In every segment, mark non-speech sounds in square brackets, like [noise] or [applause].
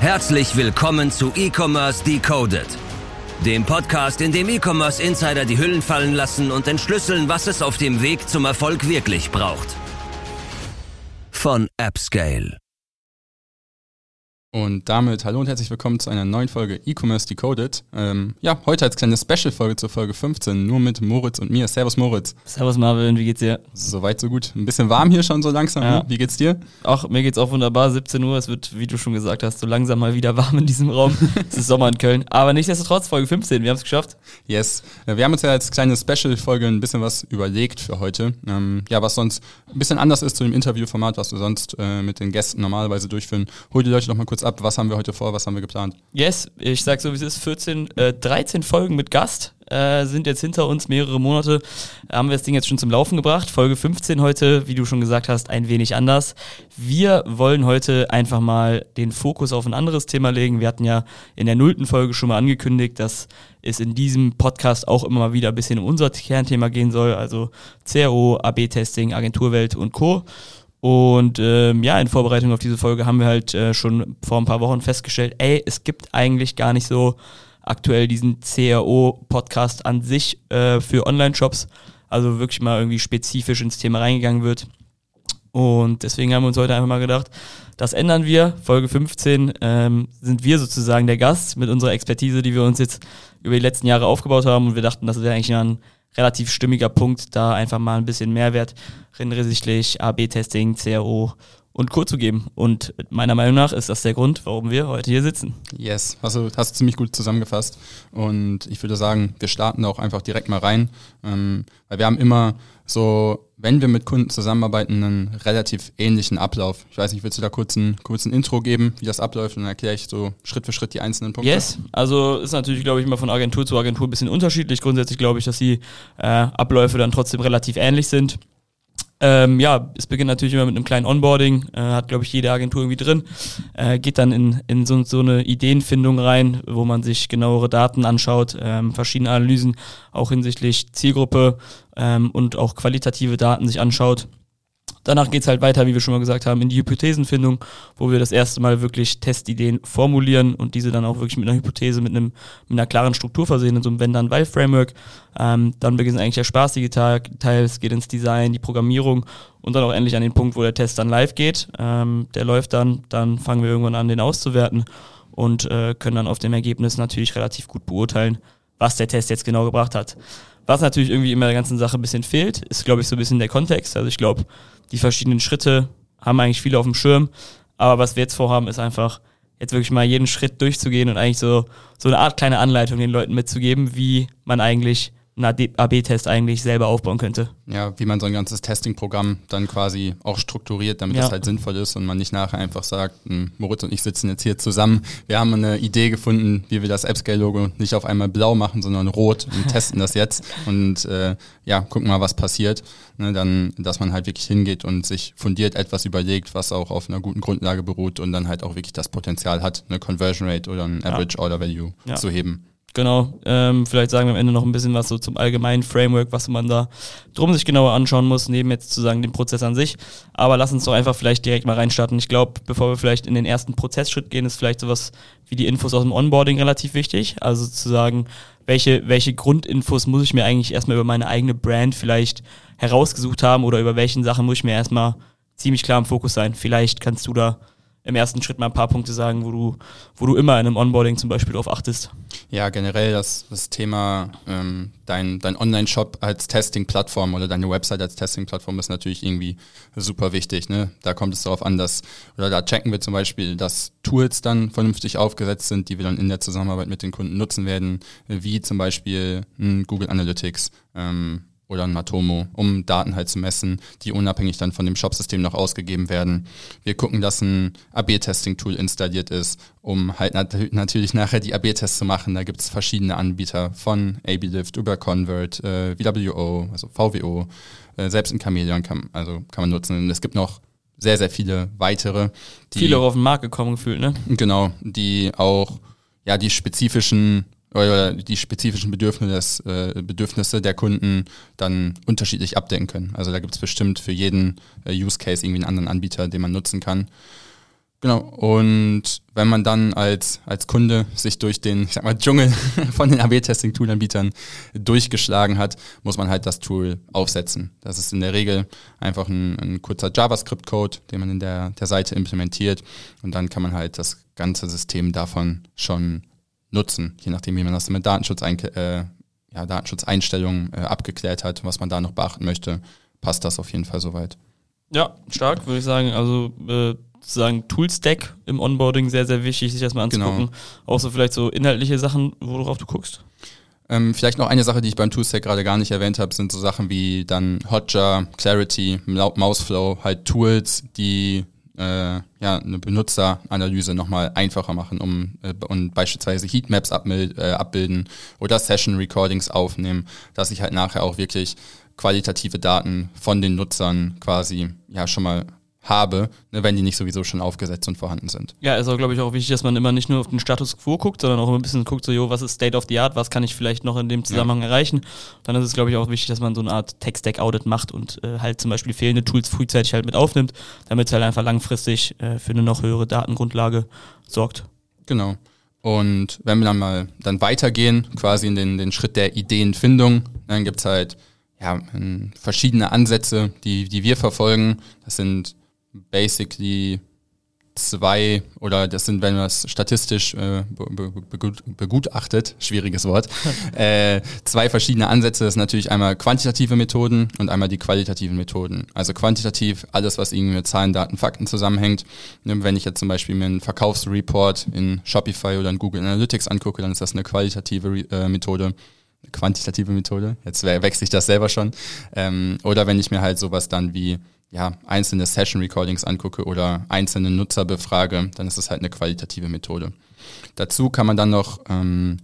Herzlich willkommen zu E-Commerce Decoded, dem Podcast, in dem E-Commerce Insider die Hüllen fallen lassen und entschlüsseln, was es auf dem Weg zum Erfolg wirklich braucht. Von AppScale. Und damit hallo und herzlich willkommen zu einer neuen Folge E-Commerce Decoded. Ähm, ja, heute als kleine Special-Folge zur Folge 15, nur mit Moritz und mir. Servus Moritz. Servus Marvin, wie geht's dir? Soweit, so gut. Ein bisschen warm hier schon so langsam. Ja. Wie geht's dir? Ach, mir geht's auch wunderbar. 17 Uhr, es wird, wie du schon gesagt hast, so langsam mal wieder warm in diesem Raum. [laughs] es ist Sommer in Köln. Aber nichtsdestotrotz, Folge 15, wir haben es geschafft. Yes. Äh, wir haben uns ja als kleine Special-Folge ein bisschen was überlegt für heute. Ähm, ja, was sonst ein bisschen anders ist zu dem Interviewformat, was wir sonst äh, mit den Gästen normalerweise durchführen. Hol die Leute noch mal kurz ab, was haben wir heute vor, was haben wir geplant? Yes, ich sag so wie es ist, 14, äh, 13 Folgen mit Gast äh, sind jetzt hinter uns, mehrere Monate haben wir das Ding jetzt schon zum Laufen gebracht. Folge 15 heute, wie du schon gesagt hast, ein wenig anders. Wir wollen heute einfach mal den Fokus auf ein anderes Thema legen. Wir hatten ja in der nullten Folge schon mal angekündigt, dass es in diesem Podcast auch immer mal wieder ein bisschen um unser Kernthema gehen soll, also CRO, AB-Testing, Agenturwelt und Co. Und ähm, ja, in Vorbereitung auf diese Folge haben wir halt äh, schon vor ein paar Wochen festgestellt, ey, es gibt eigentlich gar nicht so aktuell diesen CRO-Podcast an sich äh, für Online-Shops. Also wirklich mal irgendwie spezifisch ins Thema reingegangen wird. Und deswegen haben wir uns heute einfach mal gedacht, das ändern wir. Folge 15 ähm, sind wir sozusagen der Gast mit unserer Expertise, die wir uns jetzt über die letzten Jahre aufgebaut haben. Und wir dachten, das wäre eigentlich ein relativ stimmiger Punkt, da einfach mal ein bisschen Mehrwert hinsichtlich AB-Testing, CRO und Co. zu geben. Und meiner Meinung nach ist das der Grund, warum wir heute hier sitzen. Yes, also hast du ziemlich gut zusammengefasst. Und ich würde sagen, wir starten auch einfach direkt mal rein, ähm, weil wir haben immer so, wenn wir mit Kunden zusammenarbeiten, einen relativ ähnlichen Ablauf. Ich weiß nicht, willst du da kurz ein, kurz ein Intro geben, wie das abläuft und dann erkläre ich so Schritt für Schritt die einzelnen Punkte? Yes, also ist natürlich, glaube ich, immer von Agentur zu Agentur ein bisschen unterschiedlich. Grundsätzlich glaube ich, dass die äh, Abläufe dann trotzdem relativ ähnlich sind. Ähm, ja, es beginnt natürlich immer mit einem kleinen Onboarding, äh, hat, glaube ich, jede Agentur irgendwie drin, äh, geht dann in, in so, so eine Ideenfindung rein, wo man sich genauere Daten anschaut, ähm, verschiedene Analysen auch hinsichtlich Zielgruppe ähm, und auch qualitative Daten sich anschaut. Danach geht's halt weiter, wie wir schon mal gesagt haben, in die Hypothesenfindung, wo wir das erste Mal wirklich Testideen formulieren und diese dann auch wirklich mit einer Hypothese, mit, einem, mit einer klaren Struktur versehen, in so einem Wenn-Dann-Weil-Framework. Ähm, dann beginnt eigentlich der spaßige Tag, Teil, es geht ins Design, die Programmierung und dann auch endlich an den Punkt, wo der Test dann live geht. Ähm, der läuft dann, dann fangen wir irgendwann an, den auszuwerten und äh, können dann auf dem Ergebnis natürlich relativ gut beurteilen, was der Test jetzt genau gebracht hat. Was natürlich irgendwie immer der ganzen Sache ein bisschen fehlt, ist, glaube ich, so ein bisschen der Kontext. Also ich glaube, die verschiedenen Schritte haben eigentlich viele auf dem Schirm. Aber was wir jetzt vorhaben, ist einfach, jetzt wirklich mal jeden Schritt durchzugehen und eigentlich so, so eine Art kleine Anleitung den Leuten mitzugeben, wie man eigentlich einen AB-Test eigentlich selber aufbauen könnte. Ja, wie man so ein ganzes Testing-Programm dann quasi auch strukturiert, damit ja. das halt sinnvoll ist und man nicht nachher einfach sagt, hm, Moritz und ich sitzen jetzt hier zusammen. Wir haben eine Idee gefunden, wie wir das AppScale-Logo nicht auf einmal blau machen, sondern rot und [laughs] testen das jetzt und äh, ja, gucken mal, was passiert. Ne, dann, dass man halt wirklich hingeht und sich fundiert etwas überlegt, was auch auf einer guten Grundlage beruht und dann halt auch wirklich das Potenzial hat, eine Conversion Rate oder ein Average ja. Order Value ja. zu heben. Genau, ähm, vielleicht sagen wir am Ende noch ein bisschen was so zum allgemeinen Framework, was man da drum sich genauer anschauen muss, neben jetzt zu sagen den Prozess an sich. Aber lass uns doch einfach vielleicht direkt mal reinstarten. Ich glaube, bevor wir vielleicht in den ersten Prozessschritt gehen, ist vielleicht sowas wie die Infos aus dem Onboarding relativ wichtig. Also zu sagen, welche, welche Grundinfos muss ich mir eigentlich erstmal über meine eigene Brand vielleicht herausgesucht haben oder über welchen Sachen muss ich mir erstmal ziemlich klar im Fokus sein. Vielleicht kannst du da im ersten Schritt mal ein paar Punkte sagen, wo du, wo du immer in einem Onboarding zum Beispiel darauf achtest? Ja, generell das, das Thema ähm, dein, dein Online-Shop als Testing-Plattform oder deine Website als Testing-Plattform ist natürlich irgendwie super wichtig. Ne? Da kommt es darauf an, dass, oder da checken wir zum Beispiel, dass Tools dann vernünftig aufgesetzt sind, die wir dann in der Zusammenarbeit mit den Kunden nutzen werden, wie zum Beispiel hm, Google Analytics. Ähm, oder ein Matomo, um Daten halt zu messen, die unabhängig dann von dem Shop-System noch ausgegeben werden. Wir gucken, dass ein AB-Testing-Tool installiert ist, um halt nat natürlich nachher die AB-Tests zu machen. Da gibt es verschiedene Anbieter von AB-Lift über Convert, äh, VWO, also VWO, äh, selbst in Chameleon kann, also kann man nutzen. Und es gibt noch sehr, sehr viele weitere. Die, viele auf den Markt gekommen gefühlt, ne? Genau, die auch ja die spezifischen oder die spezifischen Bedürfnisse, äh, Bedürfnisse der Kunden dann unterschiedlich abdecken können. Also da gibt es bestimmt für jeden äh, Use Case irgendwie einen anderen Anbieter, den man nutzen kann. Genau. Und wenn man dann als, als Kunde sich durch den, ich sag mal, Dschungel [laughs] von den AB-Testing-Tool-Anbietern durchgeschlagen hat, muss man halt das Tool aufsetzen. Das ist in der Regel einfach ein, ein kurzer JavaScript-Code, den man in der, der Seite implementiert. Und dann kann man halt das ganze System davon schon nutzen, je nachdem, wie man das mit Datenschutz äh, ja, Datenschutzeinstellungen äh, abgeklärt hat, was man da noch beachten möchte, passt das auf jeden Fall soweit. Ja, stark, würde ich sagen. Also äh, sozusagen Toolstack im Onboarding sehr, sehr wichtig, sich das mal anzugucken. Genau. Auch so vielleicht so inhaltliche Sachen, worauf du guckst. Ähm, vielleicht noch eine Sache, die ich beim Toolstack gerade gar nicht erwähnt habe, sind so Sachen wie dann Hotjar, Clarity, Mouseflow, halt Tools, die ja, eine Benutzeranalyse nochmal einfacher machen, um äh, und beispielsweise Heatmaps abbild, äh, abbilden oder Session Recordings aufnehmen, dass ich halt nachher auch wirklich qualitative Daten von den Nutzern quasi ja schon mal habe, ne, wenn die nicht sowieso schon aufgesetzt und vorhanden sind. Ja, ist auch, glaube ich, auch wichtig, dass man immer nicht nur auf den Status quo guckt, sondern auch ein bisschen guckt, so, jo, was ist State of the Art, was kann ich vielleicht noch in dem Zusammenhang ja. erreichen. Dann ist es, glaube ich, auch wichtig, dass man so eine Art Tech-Stack-Audit macht und äh, halt zum Beispiel fehlende Tools frühzeitig halt mit aufnimmt, damit es halt einfach langfristig äh, für eine noch höhere Datengrundlage sorgt. Genau. Und wenn wir dann mal dann weitergehen, quasi in den, den Schritt der Ideenfindung, dann gibt es halt ja, verschiedene Ansätze, die, die wir verfolgen. Das sind basically zwei oder das sind, wenn man es statistisch äh, begutachtet, schwieriges Wort, [laughs] äh, zwei verschiedene Ansätze. Das sind natürlich einmal quantitative Methoden und einmal die qualitativen Methoden. Also quantitativ alles, was irgendwie mit Zahlen, Daten, Fakten zusammenhängt. Ne, wenn ich jetzt zum Beispiel mir einen Verkaufsreport in Shopify oder in Google Analytics angucke, dann ist das eine qualitative äh, Methode quantitative Methode. Jetzt wechsle ich das selber schon. Ähm, oder wenn ich mir halt sowas dann wie ja, einzelne Session Recordings angucke oder einzelne Nutzer befrage, dann ist es halt eine qualitative Methode. Dazu kann man dann noch ähm,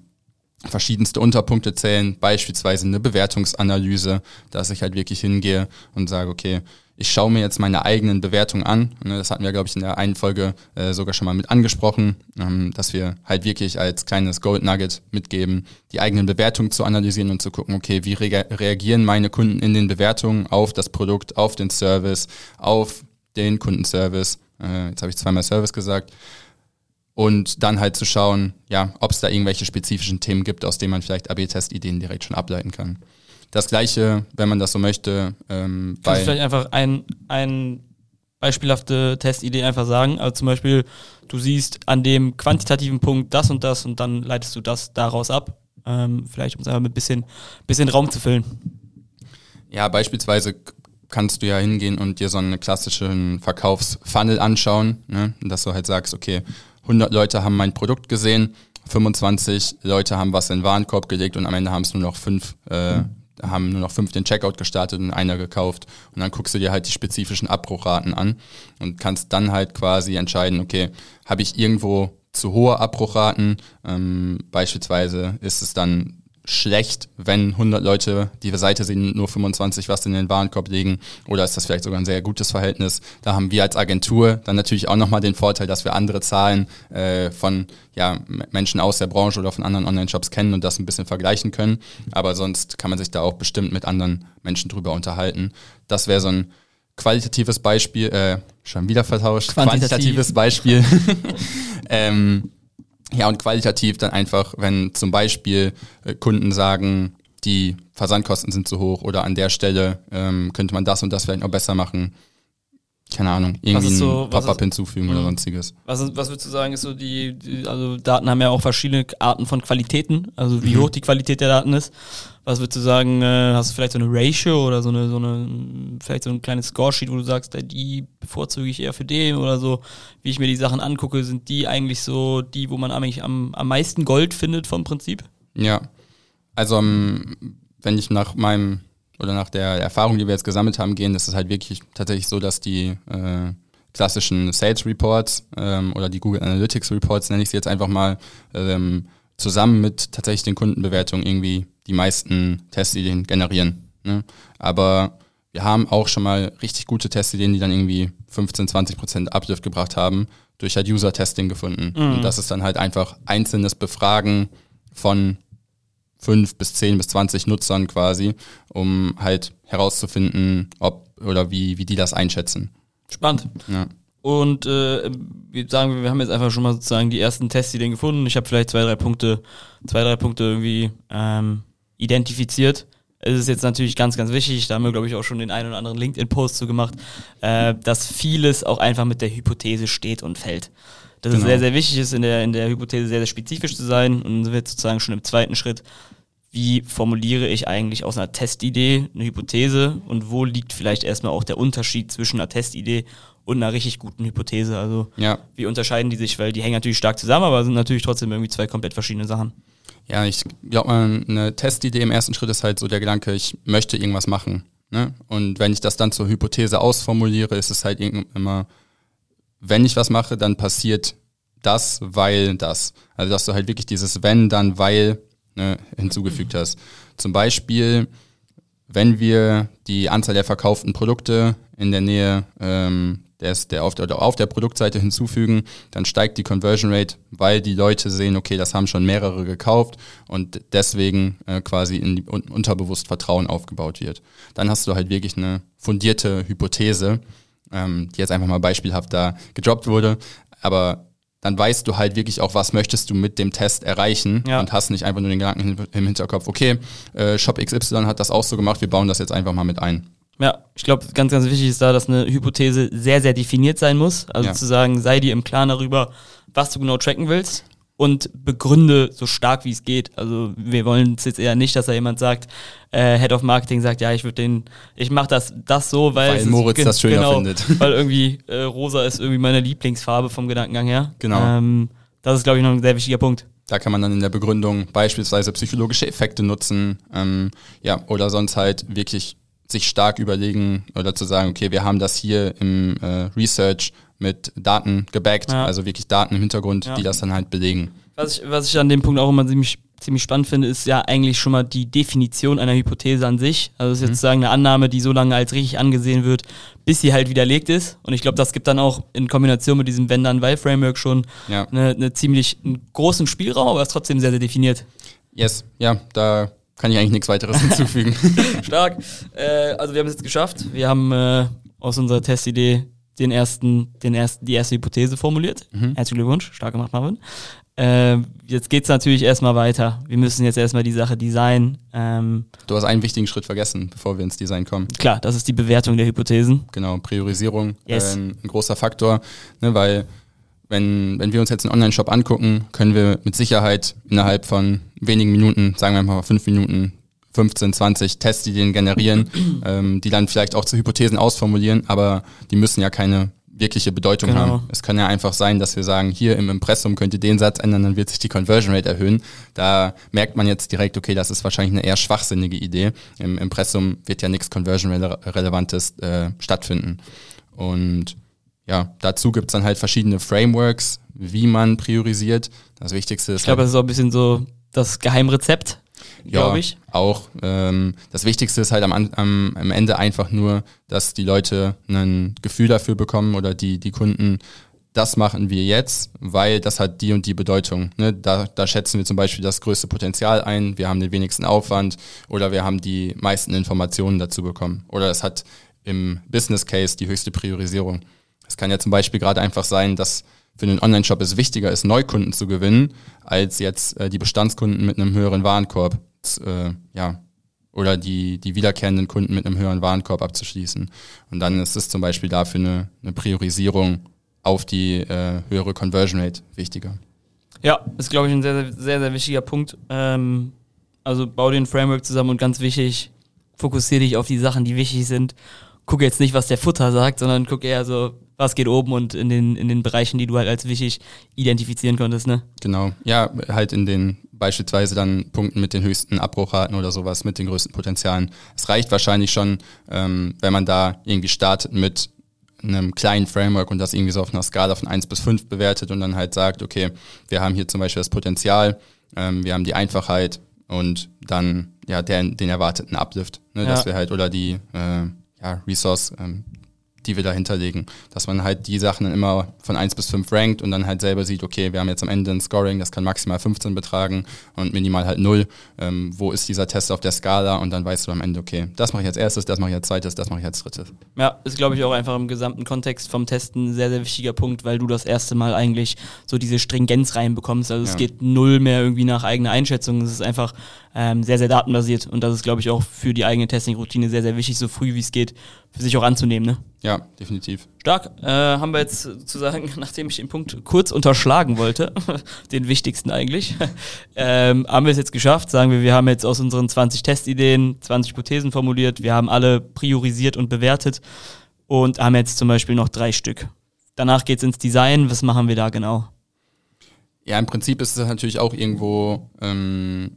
verschiedenste Unterpunkte zählen, beispielsweise eine Bewertungsanalyse, dass ich halt wirklich hingehe und sage, okay, ich schaue mir jetzt meine eigenen Bewertungen an. Ne, das hatten wir, glaube ich, in der einen Folge äh, sogar schon mal mit angesprochen, ähm, dass wir halt wirklich als kleines Gold Nugget mitgeben, die eigenen Bewertungen zu analysieren und zu gucken, okay, wie re reagieren meine Kunden in den Bewertungen auf das Produkt, auf den Service, auf den Kundenservice. Äh, jetzt habe ich zweimal Service gesagt und dann halt zu schauen, ja, ob es da irgendwelche spezifischen Themen gibt, aus denen man vielleicht AB-Test-Ideen direkt schon ableiten kann. Das gleiche, wenn man das so möchte, ähm, bei. Kannst du vielleicht einfach ein, ein beispielhafte Testidee einfach sagen? Also zum Beispiel, du siehst an dem quantitativen Punkt das und das und dann leitest du das daraus ab. Ähm, vielleicht um es einfach mit bisschen, bisschen Raum zu füllen. Ja, beispielsweise kannst du ja hingehen und dir so einen klassischen Verkaufsfunnel anschauen, ne? dass du halt sagst, okay, 100 Leute haben mein Produkt gesehen, 25 Leute haben was in den Warenkorb gelegt und am Ende haben es nur noch fünf, äh, haben nur noch fünf den Checkout gestartet und einer gekauft. Und dann guckst du dir halt die spezifischen Abbruchraten an und kannst dann halt quasi entscheiden, okay, habe ich irgendwo zu hohe Abbruchraten? Ähm, beispielsweise ist es dann schlecht, wenn 100 Leute die Seite sehen, nur 25 was in den Warenkorb legen oder ist das vielleicht sogar ein sehr gutes Verhältnis. Da haben wir als Agentur dann natürlich auch nochmal den Vorteil, dass wir andere Zahlen äh, von ja, Menschen aus der Branche oder von anderen Online-Shops kennen und das ein bisschen vergleichen können. Aber sonst kann man sich da auch bestimmt mit anderen Menschen drüber unterhalten. Das wäre so ein qualitatives Beispiel, äh, schon wieder vertauscht, quantitatives Beispiel. [laughs] ähm, ja, und qualitativ dann einfach, wenn zum Beispiel äh, Kunden sagen, die Versandkosten sind zu hoch oder an der Stelle ähm, könnte man das und das vielleicht noch besser machen. Keine Ahnung, irgendwie so, ein Pop-up hinzufügen oder mhm. sonstiges. Was, was würdest du sagen, ist so die, die, also Daten haben ja auch verschiedene Arten von Qualitäten, also wie mhm. hoch die Qualität der Daten ist. Was würdest du sagen, äh, hast du vielleicht so eine Ratio oder so eine, so eine, vielleicht so ein kleines Scoresheet, wo du sagst, die bevorzuge ich eher für den oder so, wie ich mir die Sachen angucke, sind die eigentlich so die, wo man eigentlich am, am meisten Gold findet vom Prinzip? Ja. Also um, wenn ich nach meinem oder nach der Erfahrung, die wir jetzt gesammelt haben, gehen, ist es halt wirklich tatsächlich so, dass die äh, klassischen Sales Reports ähm, oder die Google Analytics Reports, nenne ich sie jetzt einfach mal, ähm, zusammen mit tatsächlich den Kundenbewertungen irgendwie die meisten Testideen generieren. Ne? Aber wir haben auch schon mal richtig gute Testideen, die dann irgendwie 15, 20 Prozent Uplift gebracht haben, durch halt User-Testing gefunden. Mhm. Und das ist dann halt einfach einzelnes Befragen von fünf bis zehn bis zwanzig Nutzern quasi, um halt herauszufinden, ob oder wie, wie die das einschätzen. Spannend. Ja. Und äh, wir sagen, wir haben jetzt einfach schon mal sozusagen die ersten Testideen gefunden. Ich habe vielleicht zwei, drei Punkte, zwei, drei Punkte irgendwie ähm, identifiziert. Es ist jetzt natürlich ganz, ganz wichtig, da haben wir, glaube ich, auch schon den einen oder anderen LinkedIn-Post zu gemacht, äh, dass vieles auch einfach mit der Hypothese steht und fällt. Dass genau. es sehr, sehr wichtig ist, in der, in der Hypothese sehr, sehr spezifisch zu sein. Und dann wird sozusagen schon im zweiten Schritt, wie formuliere ich eigentlich aus einer Testidee eine Hypothese und wo liegt vielleicht erstmal auch der Unterschied zwischen einer Testidee und einer richtig guten Hypothese. Also ja. wie unterscheiden die sich, weil die hängen natürlich stark zusammen, aber sind natürlich trotzdem irgendwie zwei komplett verschiedene Sachen. Ja, ich glaube eine Testidee im ersten Schritt ist halt so der Gedanke, ich möchte irgendwas machen. Ne? Und wenn ich das dann zur Hypothese ausformuliere, ist es halt immer, wenn ich was mache, dann passiert das, weil das. Also dass du halt wirklich dieses wenn, dann, weil ne, hinzugefügt hast. Zum Beispiel, wenn wir die Anzahl der verkauften Produkte in der Nähe ähm, des, der auf, der, auf der Produktseite hinzufügen, dann steigt die Conversion Rate, weil die Leute sehen, okay, das haben schon mehrere gekauft und deswegen äh, quasi in die, un, unterbewusst Vertrauen aufgebaut wird. Dann hast du halt wirklich eine fundierte Hypothese, ähm, die jetzt einfach mal beispielhaft da gedroppt wurde, aber dann weißt du halt wirklich auch, was möchtest du mit dem Test erreichen ja. und hast nicht einfach nur den Gedanken im Hinterkopf, okay, äh, Shop XY hat das auch so gemacht, wir bauen das jetzt einfach mal mit ein. Ja, ich glaube, ganz, ganz wichtig ist da, dass eine Hypothese sehr, sehr definiert sein muss. Also ja. zu sagen, sei dir im Klaren darüber, was du genau tracken willst und begründe so stark wie es geht. Also wir wollen es jetzt eher nicht, dass da jemand sagt, äh, Head of Marketing sagt, ja, ich würde den, ich mache das, das so, weil, weil Moritz das schöner genau, findet. [laughs] Weil irgendwie äh, rosa ist irgendwie meine Lieblingsfarbe vom Gedankengang her. Genau. Ähm, das ist, glaube ich, noch ein sehr wichtiger Punkt. Da kann man dann in der Begründung beispielsweise psychologische Effekte nutzen, ähm, ja, oder sonst halt wirklich sich stark überlegen oder zu sagen, okay, wir haben das hier im äh, Research mit Daten gebackt, ja. also wirklich Daten im Hintergrund, ja. die das dann halt belegen. Was ich, was ich an dem Punkt auch immer ziemlich, ziemlich spannend finde, ist ja eigentlich schon mal die Definition einer Hypothese an sich. Also es ist mhm. jetzt sozusagen eine Annahme, die so lange als richtig angesehen wird, bis sie halt widerlegt ist. Und ich glaube, das gibt dann auch in Kombination mit diesem Wenn-Dann-Weil-Framework schon ja. eine, eine ziemlich einen großen Spielraum, aber ist trotzdem sehr, sehr definiert. Yes, ja, da kann ich eigentlich nichts weiteres hinzufügen. [laughs] Stark. Äh, also wir haben es jetzt geschafft. Wir haben äh, aus unserer Testidee den ersten, den ersten, die erste Hypothese formuliert. Mhm. Herzlichen Glückwunsch, stark gemacht, Marvin. Äh, jetzt geht's natürlich erstmal weiter. Wir müssen jetzt erstmal die Sache designen. Ähm, du hast einen wichtigen Schritt vergessen, bevor wir ins Design kommen. Klar, das ist die Bewertung der Hypothesen. Genau, Priorisierung, yes. äh, ein großer Faktor, ne, weil wenn, wenn wir uns jetzt einen Online-Shop angucken, können wir mit Sicherheit innerhalb von wenigen Minuten, sagen wir mal fünf Minuten, 15, 20 Testideen generieren, [clears throat] ähm, die dann vielleicht auch zu Hypothesen ausformulieren, aber die müssen ja keine wirkliche Bedeutung genau. haben. Es kann ja einfach sein, dass wir sagen, hier im Impressum könnt ihr den Satz ändern, dann wird sich die Conversion Rate erhöhen. Da merkt man jetzt direkt, okay, das ist wahrscheinlich eine eher schwachsinnige Idee. Im Impressum wird ja nichts Conversion Relevantes äh, stattfinden. Und ja, dazu gibt's dann halt verschiedene Frameworks, wie man priorisiert. Das Wichtigste ist. Ich glaube, halt, das ist auch ein bisschen so das Geheimrezept, glaube ich. Auch. Ähm, das Wichtigste ist halt am, am, am Ende einfach nur, dass die Leute ein Gefühl dafür bekommen oder die, die Kunden, das machen wir jetzt, weil das hat die und die Bedeutung. Ne? Da, da schätzen wir zum Beispiel das größte Potenzial ein, wir haben den wenigsten Aufwand oder wir haben die meisten Informationen dazu bekommen. Oder es hat im Business Case die höchste Priorisierung. Es kann ja zum Beispiel gerade einfach sein, dass für einen Online-Shop es wichtiger ist, Neukunden zu gewinnen, als jetzt äh, die Bestandskunden mit einem höheren Warenkorb, äh, ja, oder die, die wiederkehrenden Kunden mit einem höheren Warenkorb abzuschließen. Und dann ist es zum Beispiel dafür eine, eine Priorisierung auf die äh, höhere Conversion Rate wichtiger. Ja, ist, glaube ich, ein sehr, sehr, sehr wichtiger Punkt. Ähm, also bau dir ein Framework zusammen und ganz wichtig, fokussiere dich auf die Sachen, die wichtig sind. Guck jetzt nicht, was der Futter sagt, sondern guck eher so, was geht oben und in den, in den Bereichen, die du halt als wichtig identifizieren konntest, ne? Genau. Ja, halt in den beispielsweise dann Punkten mit den höchsten Abbruchraten oder sowas, mit den größten Potenzialen. Es reicht wahrscheinlich schon, ähm, wenn man da irgendwie startet mit einem kleinen Framework und das irgendwie so auf einer Skala von eins bis fünf bewertet und dann halt sagt, okay, wir haben hier zum Beispiel das Potenzial, ähm, wir haben die Einfachheit und dann ja den, den erwarteten Uplift, ne, ja. dass wir halt oder die äh, ja, Resource ähm, die wir dahinter legen. Dass man halt die Sachen dann immer von 1 bis 5 rankt und dann halt selber sieht, okay, wir haben jetzt am Ende ein Scoring, das kann maximal 15 betragen und minimal halt 0. Ähm, wo ist dieser Test auf der Skala? Und dann weißt du am Ende, okay, das mache ich als erstes, das mache ich als zweites, das mache ich als drittes. Ja, ist glaube ich auch einfach im gesamten Kontext vom Testen ein sehr, sehr wichtiger Punkt, weil du das erste Mal eigentlich so diese Stringenz reinbekommst. Also ja. es geht null mehr irgendwie nach eigener Einschätzung. Es ist einfach ähm, sehr, sehr datenbasiert und das ist, glaube ich, auch für die eigene Testing-Routine sehr, sehr wichtig, so früh wie es geht, für sich auch anzunehmen. Ne? Ja, definitiv. Stark. Äh, haben wir jetzt sozusagen, [laughs] nachdem ich den Punkt kurz unterschlagen wollte, [laughs] den wichtigsten eigentlich, [laughs] ähm, haben wir es jetzt geschafft. Sagen wir, wir haben jetzt aus unseren 20 Testideen 20 Hypothesen formuliert, wir haben alle priorisiert und bewertet und haben jetzt zum Beispiel noch drei Stück. Danach geht es ins Design. Was machen wir da genau? Ja, im Prinzip ist es natürlich auch irgendwo ähm,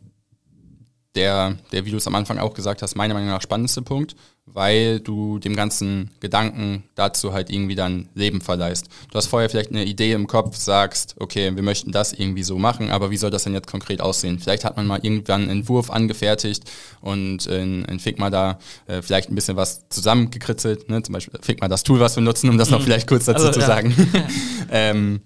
der, der, wie du es am Anfang auch gesagt hast, meiner Meinung nach spannendste Punkt, weil du dem ganzen Gedanken dazu halt irgendwie dann Leben verleihst. Du hast vorher vielleicht eine Idee im Kopf, sagst, okay, wir möchten das irgendwie so machen, aber wie soll das denn jetzt konkret aussehen? Vielleicht hat man mal irgendwann einen Entwurf angefertigt und in, in Figma da äh, vielleicht ein bisschen was zusammengekritzelt, ne? zum Beispiel Figma das Tool, was wir nutzen, um das noch mhm. vielleicht kurz dazu also, zu ja. sagen. [laughs] ähm,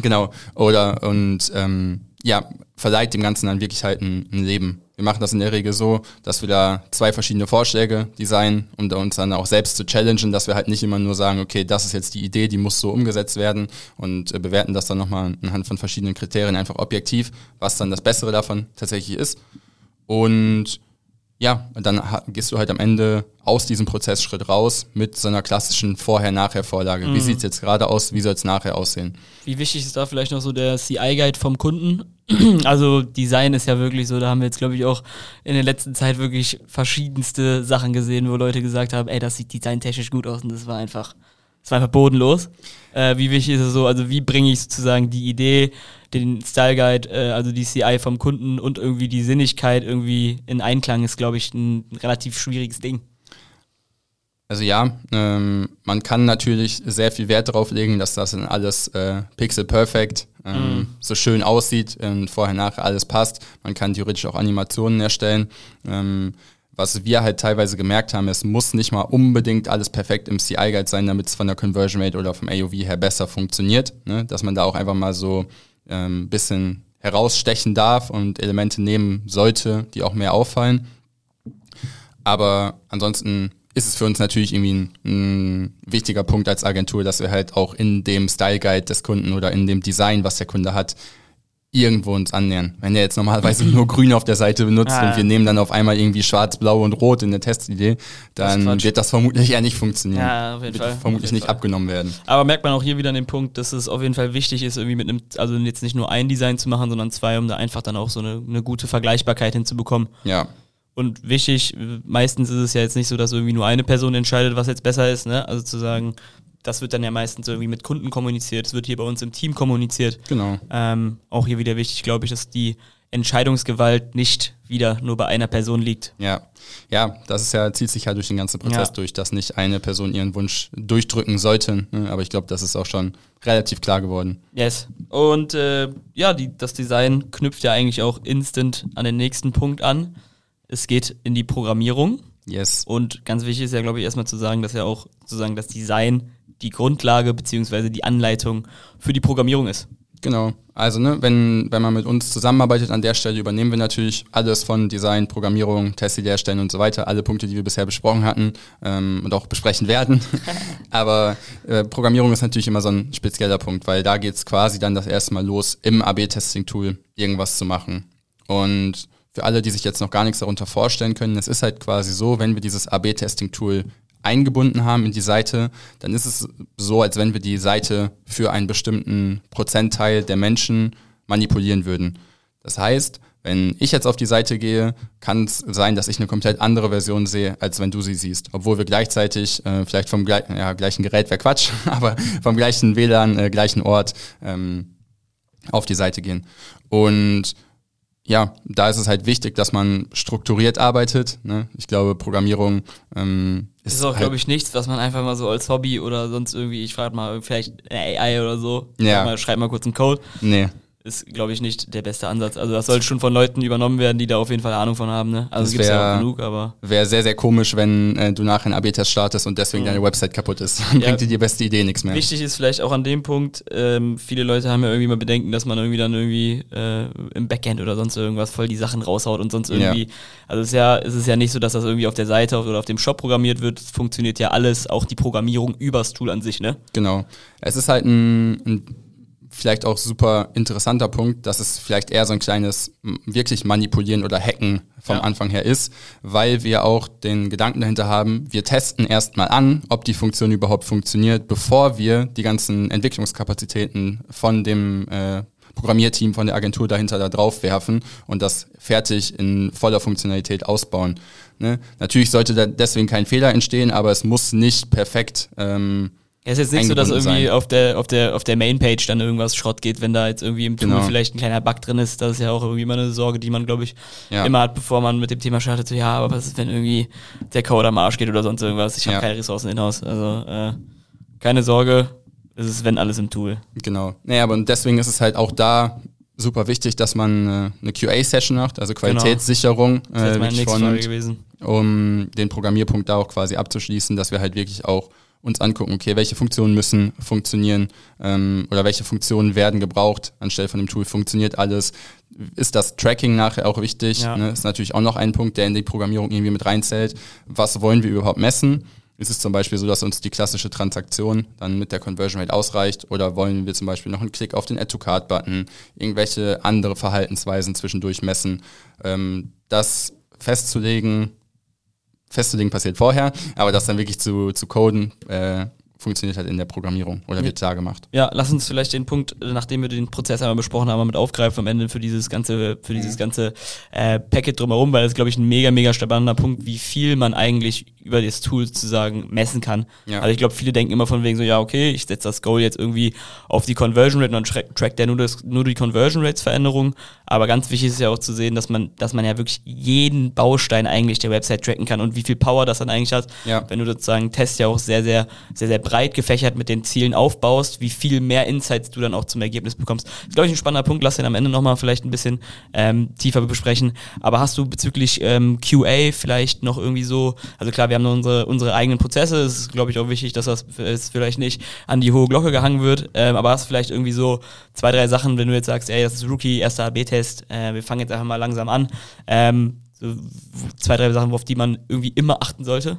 genau, oder und ähm, ja, verleiht dem Ganzen dann wirklich halt ein, ein Leben. Wir machen das in der Regel so, dass wir da zwei verschiedene Vorschläge designen, um uns dann auch selbst zu challengen, dass wir halt nicht immer nur sagen, okay, das ist jetzt die Idee, die muss so umgesetzt werden und äh, bewerten das dann nochmal anhand von verschiedenen Kriterien einfach objektiv, was dann das Bessere davon tatsächlich ist. Und ja, dann gehst du halt am Ende aus diesem Prozessschritt raus mit so einer klassischen Vorher-Nachher-Vorlage. Mhm. Wie sieht es jetzt gerade aus? Wie soll es nachher aussehen? Wie wichtig ist da vielleicht noch so der CI-Guide vom Kunden? [clears throat] also Design ist ja wirklich so, da haben wir jetzt, glaube ich, auch in der letzten Zeit wirklich verschiedenste Sachen gesehen, wo Leute gesagt haben, ey, das sieht designtechnisch gut aus und das war einfach, das war einfach bodenlos. Äh, wie wichtig ist es so, also wie bringe ich sozusagen die Idee den Style Guide, äh, also die CI vom Kunden und irgendwie die Sinnigkeit irgendwie in Einklang ist, glaube ich, ein relativ schwieriges Ding. Also ja, ähm, man kann natürlich sehr viel Wert darauf legen, dass das dann alles äh, pixel perfect ähm, mm. so schön aussieht und vorher nachher alles passt. Man kann theoretisch auch Animationen erstellen. Ähm, was wir halt teilweise gemerkt haben, es muss nicht mal unbedingt alles perfekt im CI-Guide sein, damit es von der Conversion Rate oder vom AOV her besser funktioniert. Ne? Dass man da auch einfach mal so ähm, bisschen herausstechen darf und Elemente nehmen sollte, die auch mehr auffallen. Aber ansonsten ist es für uns natürlich irgendwie ein, ein, wichtiger Punkt als Agentur, dass wir halt auch in dem Style Guide des Kunden oder in dem Design, was der Kunde hat, irgendwo uns annähern. Wenn er jetzt normalerweise [laughs] nur grün auf der Seite benutzt ah, und wir nehmen dann auf einmal irgendwie schwarz, blau und rot in der Testidee, dann das wird das vermutlich eher nicht funktionieren. Ja, auf jeden wird Fall. Vermutlich jeden nicht Fall. abgenommen werden. Aber merkt man auch hier wieder den Punkt, dass es auf jeden Fall wichtig ist, irgendwie mit einem, also jetzt nicht nur ein Design zu machen, sondern zwei, um da einfach dann auch so eine, eine gute Vergleichbarkeit hinzubekommen. Ja. Und wichtig, meistens ist es ja jetzt nicht so, dass irgendwie nur eine Person entscheidet, was jetzt besser ist, ne? Also zu sagen, das wird dann ja meistens irgendwie mit Kunden kommuniziert, es wird hier bei uns im Team kommuniziert. Genau. Ähm, auch hier wieder wichtig, glaube ich, dass die Entscheidungsgewalt nicht wieder nur bei einer Person liegt. Ja, ja, das ist ja, zieht sich ja durch den ganzen Prozess ja. durch, dass nicht eine Person ihren Wunsch durchdrücken sollte. Ne? Aber ich glaube, das ist auch schon relativ klar geworden. Yes. Und äh, ja, die, das Design knüpft ja eigentlich auch instant an den nächsten Punkt an. Es geht in die Programmierung. Yes. Und ganz wichtig ist ja, glaube ich, erstmal zu sagen, dass ja auch sozusagen das Design die Grundlage beziehungsweise die Anleitung für die Programmierung ist. Genau. Also ne, wenn, wenn man mit uns zusammenarbeitet, an der Stelle übernehmen wir natürlich alles von Design, Programmierung, Testidee erstellen und so weiter, alle Punkte, die wir bisher besprochen hatten ähm, und auch besprechen werden. [laughs] Aber äh, Programmierung ist natürlich immer so ein spezieller Punkt, weil da geht es quasi dann das erste Mal los, im AB-Testing-Tool irgendwas zu machen. Und für alle, die sich jetzt noch gar nichts darunter vorstellen können, es ist halt quasi so, wenn wir dieses AB-Testing-Tool eingebunden haben in die Seite, dann ist es so, als wenn wir die Seite für einen bestimmten Prozentteil der Menschen manipulieren würden. Das heißt, wenn ich jetzt auf die Seite gehe, kann es sein, dass ich eine komplett andere Version sehe, als wenn du sie siehst. Obwohl wir gleichzeitig, äh, vielleicht vom gle ja, gleichen Gerät wäre Quatsch, [laughs] aber vom gleichen WLAN, äh, gleichen Ort ähm, auf die Seite gehen. Und ja, da ist es halt wichtig, dass man strukturiert arbeitet. Ne? Ich glaube, Programmierung ähm, ist, ist auch, halt glaube ich, nichts, was man einfach mal so als Hobby oder sonst irgendwie, ich frage mal, vielleicht eine AI oder so, ja. mal, schreib mal kurz einen Code. Nee. Ist, glaube ich, nicht der beste Ansatz. Also das sollte schon von Leuten übernommen werden, die da auf jeden Fall Ahnung von haben. Ne? Also gibt es ja auch genug, aber. Wäre sehr, sehr komisch, wenn äh, du nachher einen AB-Test startest und deswegen mhm. deine Website kaputt ist. [laughs] Dann ja. bringt dir die beste Idee nichts mehr. Wichtig ist vielleicht auch an dem Punkt, ähm, viele Leute haben ja irgendwie mal Bedenken, dass man irgendwie dann irgendwie äh, im Backend oder sonst irgendwas voll die Sachen raushaut und sonst irgendwie. Ja. Also es ist ja, es ist ja nicht so, dass das irgendwie auf der Seite oder auf dem Shop programmiert wird. Es funktioniert ja alles, auch die Programmierung übers Tool an sich, ne? Genau. Es ist halt ein, ein vielleicht auch super interessanter Punkt, dass es vielleicht eher so ein kleines wirklich Manipulieren oder Hacken vom ja. Anfang her ist, weil wir auch den Gedanken dahinter haben, wir testen erstmal an, ob die Funktion überhaupt funktioniert, bevor wir die ganzen Entwicklungskapazitäten von dem äh, Programmierteam von der Agentur dahinter da drauf werfen und das fertig in voller Funktionalität ausbauen. Ne? Natürlich sollte da deswegen kein Fehler entstehen, aber es muss nicht perfekt ähm, es ist jetzt nicht so, dass irgendwie auf der, auf der, auf der Mainpage dann irgendwas Schrott geht, wenn da jetzt irgendwie im Tool genau. vielleicht ein kleiner Bug drin ist. Das ist ja auch irgendwie immer eine Sorge, die man, glaube ich, ja. immer hat, bevor man mit dem Thema startet. So, ja, aber was ist, wenn irgendwie der Code am Arsch geht oder sonst irgendwas? Ich habe ja. keine Ressourcen in-house. Also, äh, keine Sorge. Es ist, wenn alles im Tool. Genau. Naja, aber deswegen ist es halt auch da super wichtig, dass man äh, eine QA-Session macht, also genau. Qualitätssicherung, genau. das äh, vornimmt, um den Programmierpunkt da auch quasi abzuschließen, dass wir halt wirklich auch uns angucken, okay, welche Funktionen müssen funktionieren ähm, oder welche Funktionen werden gebraucht anstelle von dem Tool. Funktioniert alles? Ist das Tracking nachher auch wichtig? Ja. Ne? Ist natürlich auch noch ein Punkt, der in die Programmierung irgendwie mit reinzählt. Was wollen wir überhaupt messen? Ist es zum Beispiel so, dass uns die klassische Transaktion dann mit der Conversion Rate ausreicht oder wollen wir zum Beispiel noch einen Klick auf den Add-to-Card-Button, irgendwelche andere Verhaltensweisen zwischendurch messen? Ähm, das festzulegen, festzulegen passiert vorher, aber das dann wirklich zu, zu coden, äh, funktioniert halt in der Programmierung oder wird da gemacht. Ja, lass uns vielleicht den Punkt, nachdem wir den Prozess einmal besprochen haben, mit aufgreifen am Ende für dieses ganze, für dieses ganze äh, Packet drumherum, weil das glaube ich ein mega, mega spannender Punkt, wie viel man eigentlich über das Tool sozusagen messen kann. Ja. Also ich glaube, viele denken immer von wegen so, ja, okay, ich setze das Goal jetzt irgendwie auf die Conversion Rate und dann trackt der nur, das, nur die Conversion Rates Veränderung. Aber ganz wichtig ist ja auch zu sehen, dass man, dass man ja wirklich jeden Baustein eigentlich der Website tracken kann und wie viel Power das dann eigentlich hat. Ja. Wenn du sozusagen Test ja auch sehr, sehr, sehr, sehr breit gefächert mit den Zielen aufbaust, wie viel mehr Insights du dann auch zum Ergebnis bekommst. Das ist, glaube ich, ein spannender Punkt. Lass den am Ende nochmal vielleicht ein bisschen ähm, tiefer besprechen. Aber hast du bezüglich ähm, QA vielleicht noch irgendwie so, also klar, wir haben unsere, unsere eigenen Prozesse. Es ist, glaube ich, auch wichtig, dass das vielleicht nicht an die hohe Glocke gehangen wird. Ähm, aber hast vielleicht irgendwie so zwei, drei Sachen, wenn du jetzt sagst, ey, das ist Rookie, erster AB-Test, äh, wir fangen jetzt einfach mal langsam an. Ähm, so zwei, drei Sachen, auf die man irgendwie immer achten sollte?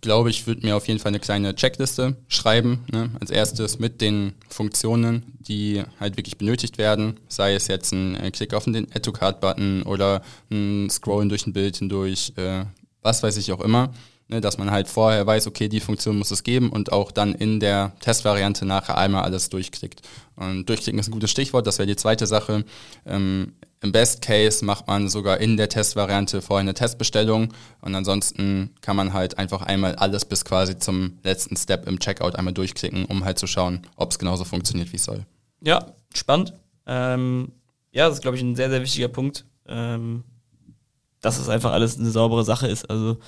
Glaube, ich würde mir auf jeden Fall eine kleine Checkliste schreiben. Ne? Als erstes mit den Funktionen, die halt wirklich benötigt werden. Sei es jetzt ein äh, Klick auf den Add-to-Card-Button oder ein Scrollen durch ein Bild hindurch, äh, was weiß ich auch immer, ne, dass man halt vorher weiß, okay, die Funktion muss es geben und auch dann in der Testvariante nachher einmal alles durchklickt. Und durchklicken ist ein gutes Stichwort, das wäre die zweite Sache. Ähm, Im Best Case macht man sogar in der Testvariante vorher eine Testbestellung und ansonsten kann man halt einfach einmal alles bis quasi zum letzten Step im Checkout einmal durchklicken, um halt zu schauen, ob es genauso funktioniert, wie es soll. Ja, spannend. Ähm, ja, das ist, glaube ich, ein sehr, sehr wichtiger Punkt. Ähm, dass es einfach alles eine saubere Sache ist. Also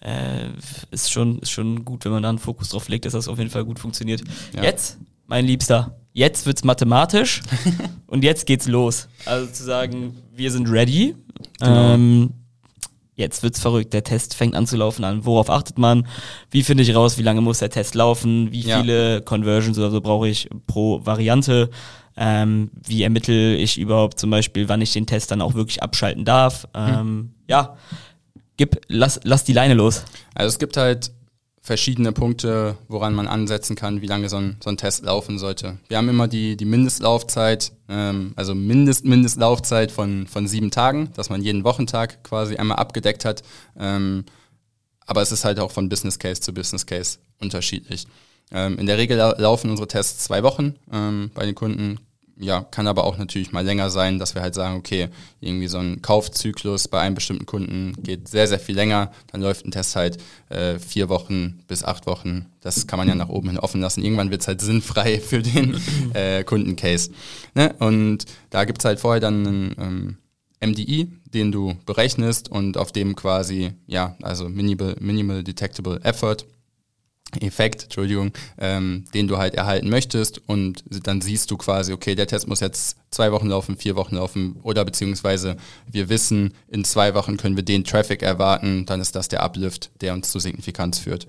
äh, ist, schon, ist schon gut, wenn man da einen Fokus drauf legt, dass das auf jeden Fall gut funktioniert. Ja. Jetzt, mein Liebster, jetzt wird's mathematisch [laughs] und jetzt geht's los. Also zu sagen, wir sind ready. Genau. Ähm, jetzt wird's verrückt. Der Test fängt an zu laufen an. Worauf achtet man? Wie finde ich raus, wie lange muss der Test laufen? Wie ja. viele Conversions oder so brauche ich pro Variante? Ähm, wie ermittle ich überhaupt zum Beispiel, wann ich den Test dann auch wirklich abschalten darf? Ähm, hm. Ja, gib, lass, lass die Leine los. Also es gibt halt verschiedene Punkte, woran man ansetzen kann, wie lange so ein, so ein Test laufen sollte. Wir haben immer die, die Mindestlaufzeit, ähm, also Mindest, Mindestlaufzeit von, von sieben Tagen, dass man jeden Wochentag quasi einmal abgedeckt hat. Ähm, aber es ist halt auch von Business Case zu Business Case unterschiedlich. Ähm, in der Regel laufen unsere Tests zwei Wochen ähm, bei den Kunden. Ja, kann aber auch natürlich mal länger sein, dass wir halt sagen, okay, irgendwie so ein Kaufzyklus bei einem bestimmten Kunden geht sehr, sehr viel länger. Dann läuft ein Test halt äh, vier Wochen bis acht Wochen. Das kann man ja nach oben hin offen lassen. Irgendwann wird es halt sinnfrei [laughs] für den äh, Kundencase. Ne? Und da gibt es halt vorher dann einen ähm, MDI, den du berechnest und auf dem quasi, ja, also Minimal, Minimal Detectable Effort Effekt, Entschuldigung, ähm, den du halt erhalten möchtest und dann siehst du quasi, okay, der Test muss jetzt zwei Wochen laufen, vier Wochen laufen oder beziehungsweise wir wissen, in zwei Wochen können wir den Traffic erwarten, dann ist das der Uplift, der uns zu Signifikanz führt.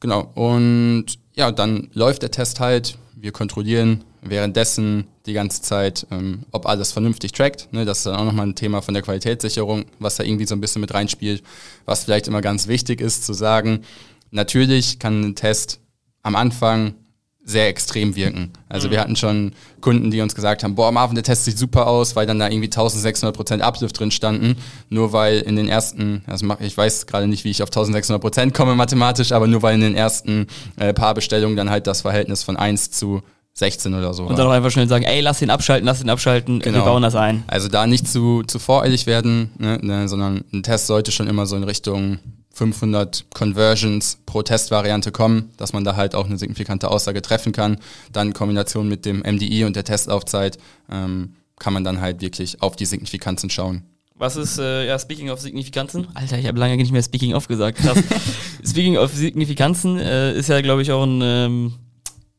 Genau, und ja, dann läuft der Test halt, wir kontrollieren währenddessen die ganze Zeit, ähm, ob alles vernünftig trackt. Ne, das ist dann auch nochmal ein Thema von der Qualitätssicherung, was da irgendwie so ein bisschen mit reinspielt, was vielleicht immer ganz wichtig ist zu sagen, Natürlich kann ein Test am Anfang sehr extrem wirken. Also mhm. wir hatten schon Kunden, die uns gesagt haben, boah, Marvin, der Test sieht super aus, weil dann da irgendwie 1600 Prozent Uplift drin standen. Nur weil in den ersten, also ich weiß gerade nicht, wie ich auf 1600 Prozent komme mathematisch, aber nur weil in den ersten äh, paar Bestellungen dann halt das Verhältnis von 1 zu 16 oder so. Und dann auch einfach schnell sagen, ey, lass ihn abschalten, lass ihn abschalten, genau. wir bauen das ein. Also da nicht zu, zu voreilig werden, ne, ne, sondern ein Test sollte schon immer so in Richtung 500 Conversions pro Testvariante kommen, dass man da halt auch eine signifikante Aussage treffen kann. Dann in Kombination mit dem MDI und der Testlaufzeit ähm, kann man dann halt wirklich auf die Signifikanzen schauen. Was ist, äh, ja, Speaking of Signifikanzen? Alter, ich habe lange nicht mehr Speaking of gesagt. Krass. [laughs] speaking of Signifikanzen äh, ist ja, glaube ich, auch ein, ähm,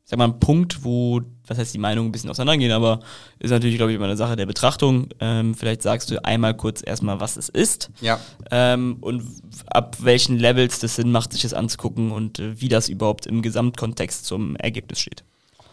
sag mal, ein Punkt, wo was heißt die Meinung ein bisschen auseinandergehen, aber ist natürlich, glaube ich, immer eine Sache der Betrachtung. Ähm, vielleicht sagst du einmal kurz erstmal, was es ist. Ja. Ähm, und ab welchen Levels das Sinn macht, sich das anzugucken und äh, wie das überhaupt im Gesamtkontext zum Ergebnis steht.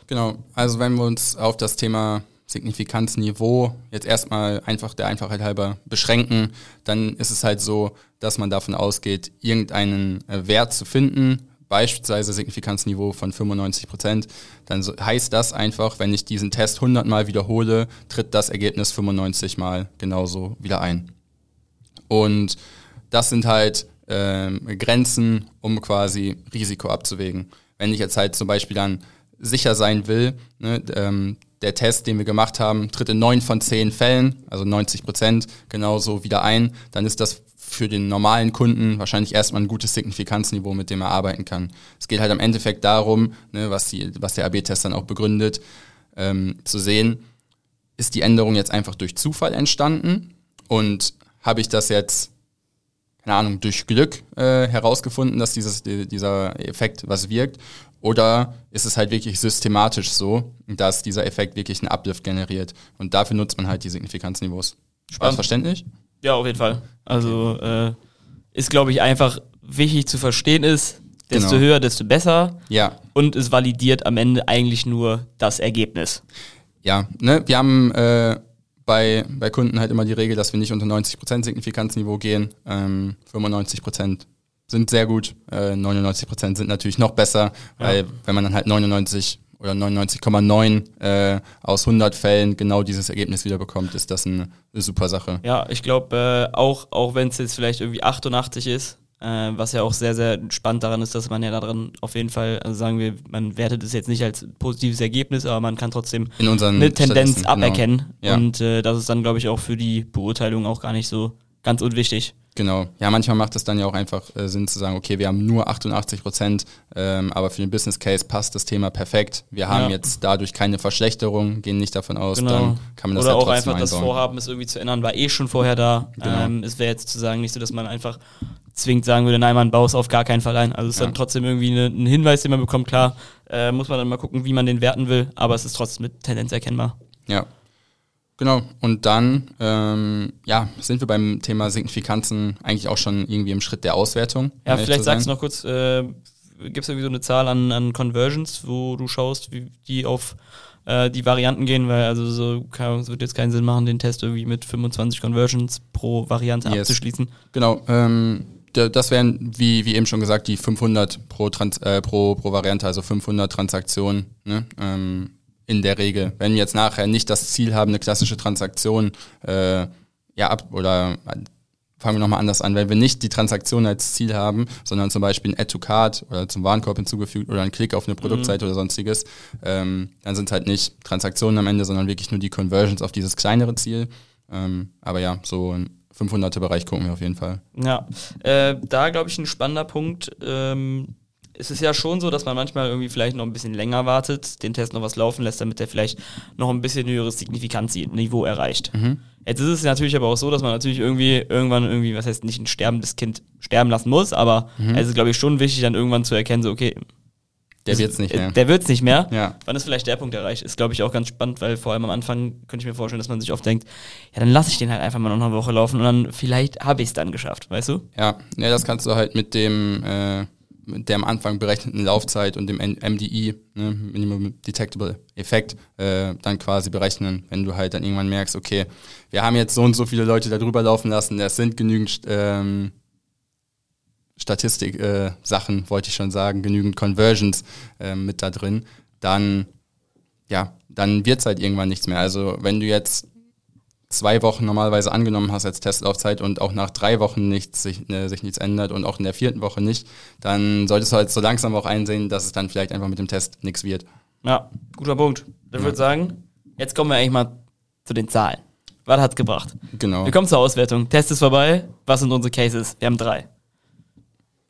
Genau. Also wenn wir uns auf das Thema Signifikanzniveau jetzt erstmal einfach der Einfachheit halber beschränken, dann ist es halt so, dass man davon ausgeht, irgendeinen äh, Wert zu finden, beispielsweise Signifikanzniveau von 95 Prozent, dann so, heißt das einfach, wenn ich diesen Test 100 Mal wiederhole, tritt das Ergebnis 95 Mal genauso wieder ein. Und das sind halt ähm, Grenzen, um quasi Risiko abzuwägen. Wenn ich jetzt halt zum Beispiel dann sicher sein will, ne, ähm, der Test, den wir gemacht haben, tritt in neun von zehn Fällen, also 90 Prozent, genauso wieder ein, dann ist das für den normalen Kunden wahrscheinlich erstmal ein gutes Signifikanzniveau, mit dem er arbeiten kann. Es geht halt am Endeffekt darum, ne, was, die, was der AB-Test dann auch begründet, ähm, zu sehen, ist die Änderung jetzt einfach durch Zufall entstanden und habe ich das jetzt, keine Ahnung, durch Glück äh, herausgefunden, dass dieses, dieser Effekt was wirkt oder ist es halt wirklich systematisch so, dass dieser Effekt wirklich einen Uplift generiert und dafür nutzt man halt die Signifikanzniveaus. Spaß verständlich? Ja, auf jeden Fall. Also äh, ist, glaube ich, einfach wichtig zu verstehen ist, desto genau. höher, desto besser. Ja. Und es validiert am Ende eigentlich nur das Ergebnis. Ja, ne, wir haben äh, bei, bei Kunden halt immer die Regel, dass wir nicht unter 90% Signifikanzniveau gehen. Ähm, 95% sind sehr gut, äh, 99% sind natürlich noch besser, ja. weil wenn man dann halt 99 oder 99,9 äh, aus 100 Fällen genau dieses Ergebnis wiederbekommt, ist das eine, eine super Sache. Ja, ich glaube, äh, auch, auch wenn es jetzt vielleicht irgendwie 88 ist, äh, was ja auch sehr, sehr spannend daran ist, dass man ja daran auf jeden Fall, also sagen wir, man wertet es jetzt nicht als positives Ergebnis, aber man kann trotzdem eine Tendenz genau. aberkennen. Ja. Und äh, das ist dann, glaube ich, auch für die Beurteilung auch gar nicht so ganz unwichtig. Genau. Ja, manchmal macht es dann ja auch einfach äh, Sinn zu sagen, okay, wir haben nur 88 Prozent, ähm, aber für den Business Case passt das Thema perfekt. Wir haben ja. jetzt dadurch keine Verschlechterung, gehen nicht davon aus, genau. dann kann man das Oder halt auch einfach einbauen. das Vorhaben, es irgendwie zu ändern, war eh schon vorher da. Genau. Ähm, es wäre jetzt zu sagen nicht so, dass man einfach zwingend sagen würde, nein, man baut es auf gar keinen Fall ein. Also es ist ja. dann trotzdem irgendwie eine, ein Hinweis, den man bekommt. Klar, äh, muss man dann mal gucken, wie man den werten will, aber es ist trotzdem mit Tendenz erkennbar. Ja, Genau, und dann ähm, ja, sind wir beim Thema Signifikanzen eigentlich auch schon irgendwie im Schritt der Auswertung. Ja, vielleicht sagst du noch kurz, äh, gibt es irgendwie so eine Zahl an, an Conversions, wo du schaust, wie die auf äh, die Varianten gehen, weil also so es wird jetzt keinen Sinn machen, den Test irgendwie mit 25 Conversions pro Variante yes. abzuschließen. Genau, ähm, das wären, wie, wie eben schon gesagt, die 500 pro, Trans äh, pro, pro Variante, also 500 Transaktionen. Ne? Ähm, in der Regel. Wenn wir jetzt nachher nicht das Ziel haben, eine klassische Transaktion äh, ja ab oder fangen wir nochmal anders an, wenn wir nicht die Transaktion als Ziel haben, sondern zum Beispiel ein Add to Card oder zum Warenkorb hinzugefügt oder ein Klick auf eine Produktseite mhm. oder sonstiges, ähm, dann sind es halt nicht Transaktionen am Ende, sondern wirklich nur die Conversions auf dieses kleinere Ziel. Ähm, aber ja, so im 500er Bereich gucken wir auf jeden Fall. Ja, äh, da glaube ich ein spannender Punkt. Ähm es ist ja schon so, dass man manchmal irgendwie vielleicht noch ein bisschen länger wartet, den Test noch was laufen lässt, damit er vielleicht noch ein bisschen höheres Signifikanzniveau erreicht. Mhm. Jetzt ist es natürlich aber auch so, dass man natürlich irgendwie irgendwann irgendwie, was heißt nicht ein sterbendes Kind sterben lassen muss, aber Mhm. es ist, glaube ich, schon wichtig, dann irgendwann zu erkennen, so, okay, Der wird's nicht äh, mehr. Der wird's nicht mehr. Ja. Wann ist vielleicht der Punkt erreicht? Ist, glaube ich, auch ganz spannend, weil vor allem am Anfang könnte ich mir vorstellen, dass man sich oft denkt, ja, dann lasse ich den halt einfach mal noch eine Woche laufen und dann vielleicht habe ich es dann geschafft, weißt du? Ja, ja, das kannst du halt mit dem äh, der am Anfang berechneten Laufzeit und dem MDI, ne, Minimum Detectable Effekt, äh, dann quasi berechnen, wenn du halt dann irgendwann merkst, okay, wir haben jetzt so und so viele Leute da drüber laufen lassen, es sind genügend ähm, Statistik-Sachen, wollte ich schon sagen, genügend Conversions äh, mit da drin, dann ja, dann wird's halt irgendwann nichts mehr. Also wenn du jetzt zwei Wochen normalerweise angenommen hast als Testlaufzeit und auch nach drei Wochen nichts, sich, äh, sich nichts ändert und auch in der vierten Woche nicht, dann solltest du halt so langsam auch einsehen, dass es dann vielleicht einfach mit dem Test nichts wird. Ja, guter Punkt. Ich würde sagen, jetzt kommen wir eigentlich mal zu den Zahlen. Was hat's gebracht? Genau. Wir kommen zur Auswertung. Test ist vorbei. Was sind unsere Cases? Wir haben drei.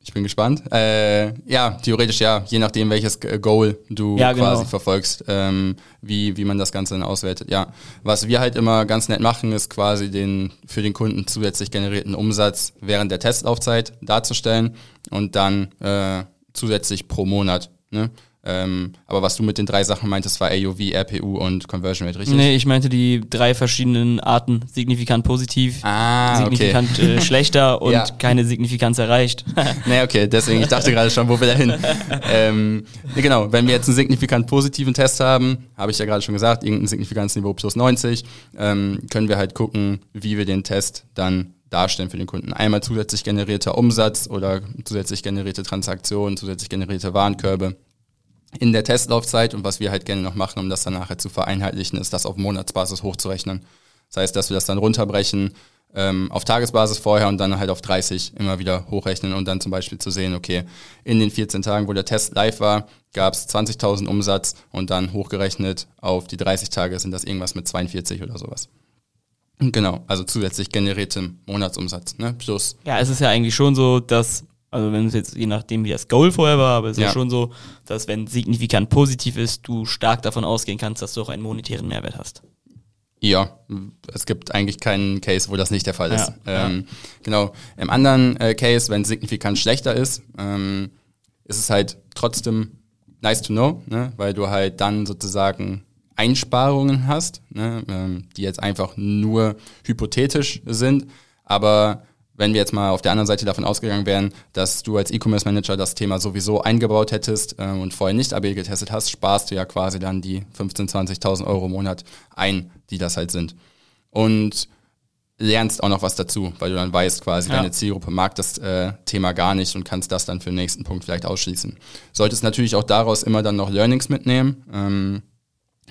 Ich bin gespannt. Äh, ja, theoretisch ja, je nachdem, welches Goal du Ja, genau. quasi verfolgst, ähm, wie, wie man das Ganze dann auswertet. Ja, was wir halt immer ganz nett machen, ist quasi den für den Kunden zusätzlich generierten Umsatz während der Testlaufzeit darzustellen und dann äh, zusätzlich pro Monat. Ne? Ähm, aber was du mit den drei Sachen meintest, war AOV, RPU und Conversion Rate, richtig? Nee, ich meinte die drei verschiedenen Arten. Signifikant positiv, Ah, okay. signifikant äh, [laughs] schlechter und Ja. keine Signifikanz erreicht. [laughs] Nee, okay, deswegen, ich dachte gerade schon, wo wir da hin. [laughs] ähm, nee, genau, wenn wir jetzt einen signifikant positiven Test haben, habe ich ja gerade schon gesagt, irgendein Signifikanzniveau plus 90, ähm, können wir halt gucken, wie wir den Test dann darstellen für den Kunden. Einmal zusätzlich generierter Umsatz oder zusätzlich generierte Transaktionen, zusätzlich generierte Warenkörbe in der Testlaufzeit und was wir halt gerne noch machen, um das dann nachher zu vereinheitlichen, ist das auf Monatsbasis hochzurechnen. Das heißt, dass wir das dann runterbrechen ähm, auf Tagesbasis vorher und dann halt auf 30 immer wieder hochrechnen und dann zum Beispiel zu sehen, okay, in den 14 Tagen, wo der Test live war, gab es 20.000 Umsatz und dann hochgerechnet auf die 30 Tage sind das irgendwas mit 42 oder sowas. Genau, also zusätzlich generiertem Monatsumsatz, ne? Plus, Ja, es ist ja eigentlich schon so, dass, also wenn es jetzt je nachdem wie das Goal vorher war, aber es ist ja. Ja. schon so, dass wenn signifikant positiv ist, du stark davon ausgehen kannst, dass du auch einen monetären Mehrwert hast. Ja, es gibt eigentlich keinen Case, wo das nicht der Fall ist. Ja, ähm, Genau. Im anderen äh, Case, wenn es signifikant schlechter ist, ähm, ist es halt trotzdem nice to know, ne? weil du halt dann sozusagen Einsparungen hast, ne? ähm, die jetzt einfach nur hypothetisch sind. Aber wenn wir jetzt mal auf der anderen Seite davon ausgegangen wären, dass du als E-Commerce Manager das Thema sowieso eingebaut hättest äh, und vorher nicht AB getestet hast, sparst du ja quasi dann die 15.000, 20.000 Euro im Monat ein, die das halt sind. Und lernst auch noch was dazu, weil du dann weißt quasi, Ja. deine Zielgruppe mag das äh, Thema gar nicht und kannst das dann für den nächsten Punkt vielleicht ausschließen. Solltest natürlich auch daraus immer dann noch Learnings mitnehmen. Ähm,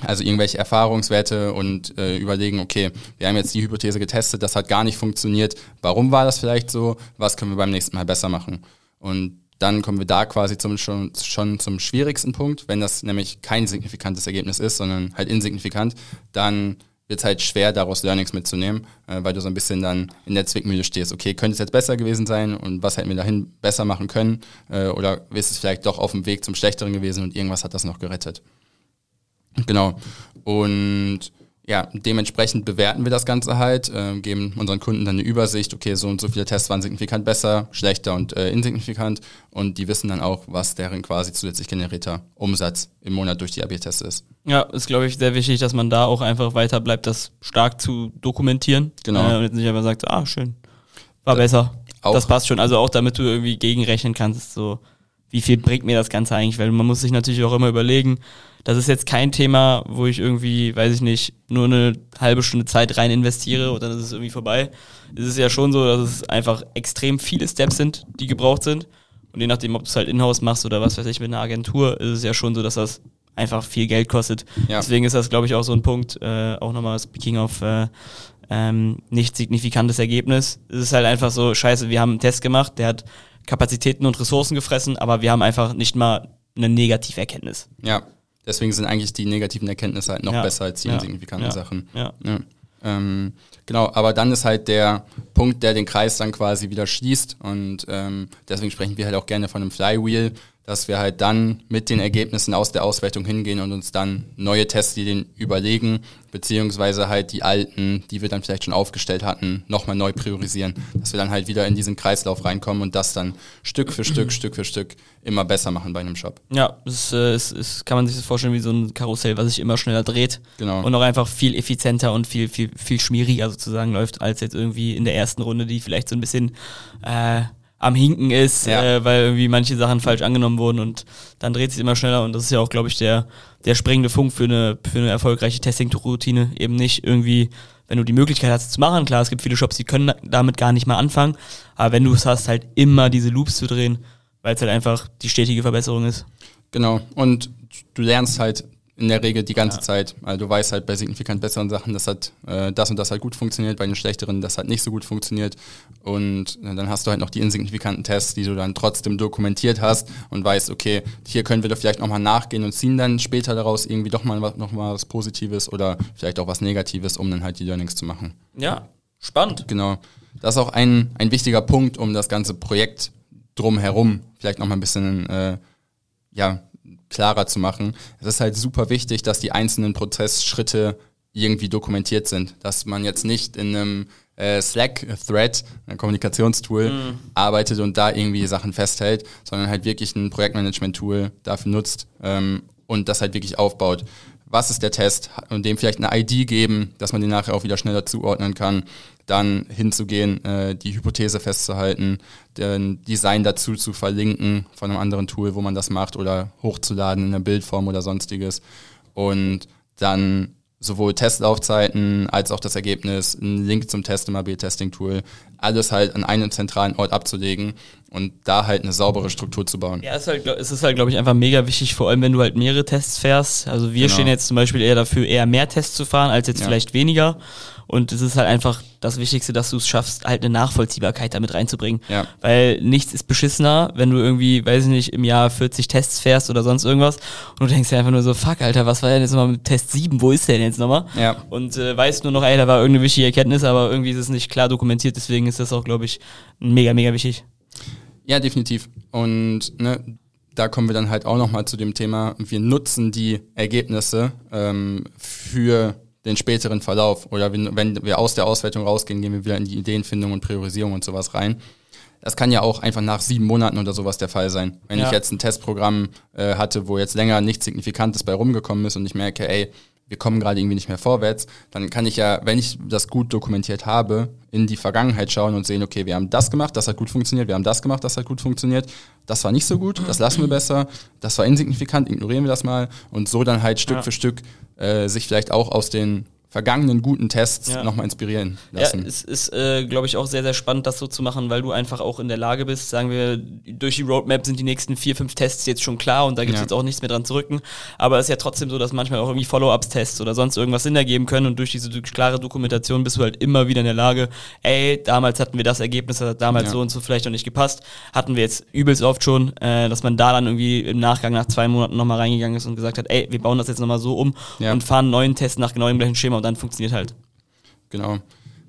also irgendwelche Erfahrungswerte und äh, überlegen, okay, wir haben jetzt die Hypothese getestet, das hat gar nicht funktioniert. Warum war das vielleicht so? Was können wir beim nächsten Mal besser machen? Und dann kommen wir da quasi zum, schon, schon zum schwierigsten Punkt. Wenn das nämlich kein signifikantes Ergebnis ist, sondern halt insignifikant, dann wird es halt schwer, daraus Learnings mitzunehmen, äh, weil du so ein bisschen dann in der Zwickmühle stehst. Okay, könnte es jetzt besser gewesen sein und was hätten wir dahin besser machen können? Äh, oder ist es vielleicht doch auf dem Weg zum Schlechteren gewesen und irgendwas hat das noch gerettet? Genau. Und ja, dementsprechend bewerten wir das Ganze halt, äh, geben unseren Kunden dann eine Übersicht, okay, so und so viele Tests waren signifikant besser, schlechter und äh, insignifikant und die wissen dann auch, was deren quasi zusätzlich generierter Umsatz im Monat durch die AB-Tests ist. Ja, ist, glaube ich, sehr wichtig, dass man da auch einfach weiter bleibt, das stark zu dokumentieren. Genau. Äh, und jetzt nicht einfach sagt, ah, schön, war besser. auch- Das passt schon. Also auch damit du irgendwie gegenrechnen kannst, so, wie viel bringt mir das Ganze eigentlich? Weil man muss sich natürlich auch immer überlegen, das ist jetzt kein Thema, wo ich irgendwie, weiß ich nicht, nur eine halbe Stunde Zeit rein investiere und dann ist es irgendwie vorbei. Es ist ja schon so, dass es einfach extrem viele Steps sind, die gebraucht sind. Und je nachdem, ob du es halt in-house machst oder was weiß ich mit einer Agentur, ist es ja schon so, dass das einfach viel Geld kostet. Ja. Deswegen ist das, glaube ich, auch so ein Punkt, äh, auch nochmal speaking of äh, ähm, nicht signifikantes Ergebnis. Es ist halt einfach so, scheiße, wir haben einen Test gemacht, der hat Kapazitäten und Ressourcen gefressen, aber wir haben einfach nicht mal eine Negativerkenntnis. Ja, deswegen sind eigentlich die negativen Erkenntnisse halt noch Ja, besser als die ja, insignifikanten ja, Sachen. Ja. Ähm, genau, aber dann ist halt der Punkt, der den Kreis dann quasi wieder schließt und ähm, deswegen sprechen wir halt auch gerne von einem Flywheel, dass wir halt dann mit den Ergebnissen aus der Auswertung hingehen und uns dann neue Testlinien überlegen, beziehungsweise halt die alten, die wir dann vielleicht schon aufgestellt hatten, nochmal neu priorisieren. Dass wir dann halt wieder in diesen Kreislauf reinkommen und das dann Stück für Stück, Stück für Stück immer besser machen bei einem Shop. Ja, das äh, ist, ist, kann man sich das vorstellen wie so ein Karussell, was sich immer schneller dreht. Genau. Und auch einfach viel effizienter und viel, viel, viel schmieriger sozusagen läuft, als jetzt irgendwie in der ersten Runde, die vielleicht so ein bisschen äh, am Hinken ist, Ja. äh, weil irgendwie manche Sachen falsch angenommen wurden und dann dreht sich immer schneller und das ist ja auch, glaube ich, der, der springende Punkt für eine, für eine erfolgreiche Testing-Routine. Eben nicht irgendwie, wenn du die Möglichkeit hast, zu machen. Klar, es gibt viele Shops, die können damit gar nicht mal anfangen, aber wenn du es hast, halt immer diese Loops zu drehen, weil es halt einfach die stetige Verbesserung ist. Genau. Und du lernst halt in der Regel die ganze Zeit. Also du weißt halt bei signifikant besseren Sachen, dass hat äh, das und das halt gut funktioniert, bei den schlechteren das halt nicht so gut funktioniert. Und äh, dann hast du halt noch die insignifikanten Tests, die du dann trotzdem dokumentiert hast und weißt, okay, hier können wir da vielleicht nochmal nachgehen und ziehen dann später daraus irgendwie doch mal was, noch mal was Positives oder vielleicht auch was Negatives, um dann halt die Learnings zu machen. Ja, spannend. Genau. Das ist auch ein, ein wichtiger Punkt, um das ganze Projekt drumherum vielleicht nochmal ein bisschen äh, ja, klarer zu machen. Es ist halt super wichtig, dass die einzelnen Prozessschritte irgendwie dokumentiert sind. Dass man jetzt nicht in einem äh, Slack-Thread, ein Kommunikationstool, arbeitet und da irgendwie Sachen festhält, sondern halt wirklich ein Projektmanagement-Tool dafür nutzt ähm, und das halt wirklich aufbaut. Was ist der Test? Und dem vielleicht eine ID geben, dass man den nachher auch wieder schneller zuordnen kann. Dann hinzugehen, äh, die Hypothese festzuhalten, den Design dazu zu verlinken von einem anderen Tool, wo man das macht oder hochzuladen in einer Bildform oder sonstiges. Und dann sowohl Testlaufzeiten als auch das Ergebnis, einen Link zum Test im AB-Testing-Tool, alles halt an einem zentralen Ort abzulegen und da halt eine saubere Struktur zu bauen. Ja, es ist halt, es ist halt, glaube ich, einfach mega wichtig, vor allem wenn du halt mehrere Tests fährst. Also wir Genau. stehen jetzt zum Beispiel eher dafür, eher mehr Tests zu fahren, als jetzt Ja. vielleicht weniger. Und es ist halt einfach das Wichtigste, dass du es schaffst, halt eine Nachvollziehbarkeit damit reinzubringen. Ja. Weil nichts ist beschissener, wenn du irgendwie, weiß ich nicht, im Jahr 40 Tests fährst oder sonst irgendwas und du denkst dir einfach nur so, fuck, Alter, was war denn jetzt nochmal mit Test 7? Wo ist der denn jetzt nochmal? Ja. Und äh, weißt nur noch, ey, da war irgendeine wichtige Erkenntnis, aber irgendwie ist es nicht klar dokumentiert, deswegen ist das auch, glaube ich, mega, mega wichtig. Ja, definitiv. Und ne, da kommen wir dann halt auch nochmal zu dem Thema, wir nutzen die Ergebnisse ähm, für den späteren Verlauf. Oder wenn, wenn wir aus der Auswertung rausgehen, gehen wir wieder in die Ideenfindung und Priorisierung und sowas rein. Das kann ja auch einfach nach sieben Monaten oder sowas der Fall sein. Wenn Ja. ich jetzt ein Testprogramm äh, hatte, wo jetzt länger nichts Signifikantes bei rumgekommen ist und ich merke, ey, wir kommen gerade irgendwie nicht mehr vorwärts, dann kann ich ja, wenn ich das gut dokumentiert habe, in die Vergangenheit schauen und sehen, okay, wir haben das gemacht, das hat gut funktioniert, wir haben das gemacht, das hat gut funktioniert, das war nicht so gut, das lassen wir besser, das war insignifikant, ignorieren wir das mal und so dann halt Stück Ja. für Stück äh, sich vielleicht auch aus den vergangenen guten Tests Ja. nochmal inspirieren Ja, lassen. es ist, äh, glaube ich, auch sehr, sehr spannend, das so zu machen, weil du einfach auch in der Lage bist, sagen wir, durch die Roadmap sind die nächsten vier, fünf Tests jetzt schon klar und da gibt es Ja. jetzt auch nichts mehr dran zu rücken. Aber es ist ja trotzdem so, dass manchmal auch irgendwie Follow-ups-Tests oder sonst irgendwas Sinn ergeben können und durch diese klare Dokumentation bist du halt immer wieder in der Lage, ey, damals hatten wir das Ergebnis, das hat damals Ja. so und so vielleicht noch nicht gepasst. Hatten wir jetzt übelst oft schon, äh, dass man da dann irgendwie im Nachgang nach zwei Monaten nochmal reingegangen ist und gesagt hat, ey, wir bauen das jetzt nochmal so um Ja. und fahren einen neuen Test nach genau dem gleichen Schema und dann funktioniert halt. Genau.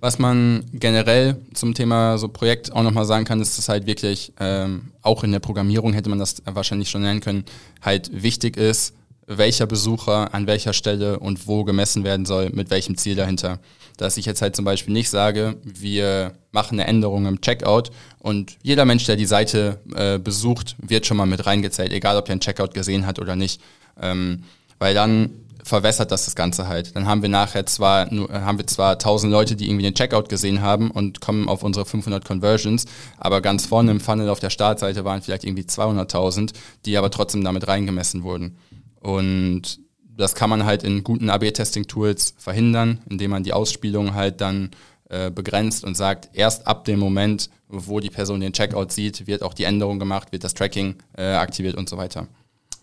Was man generell zum Thema so Projekt auch nochmal sagen kann, ist, dass halt wirklich, ähm, auch in der Programmierung hätte man das wahrscheinlich schon nennen können, halt wichtig ist, welcher Besucher an welcher Stelle und wo gemessen werden soll, mit welchem Ziel dahinter. Dass ich jetzt halt zum Beispiel nicht sage, wir machen eine Änderung im Checkout und jeder Mensch, der die Seite äh, besucht, wird schon mal mit reingezählt, egal ob er einen Checkout gesehen hat oder nicht. Ähm, weil dann verwässert das das Ganze halt. Dann haben wir nachher zwar nur, äh, haben wir zwar 1000 Leute, die irgendwie den Checkout gesehen haben und kommen auf unsere 500 Conversions, aber ganz vorne im Funnel auf der Startseite waren vielleicht irgendwie 200.000, die aber trotzdem damit reingemessen wurden. Und das kann man halt in guten AB-Testing-Tools verhindern, indem man die Ausspielung halt dann äh, begrenzt und sagt, erst ab dem Moment, wo die Person den Checkout sieht, wird auch die Änderung gemacht, wird das Tracking äh, aktiviert und so weiter.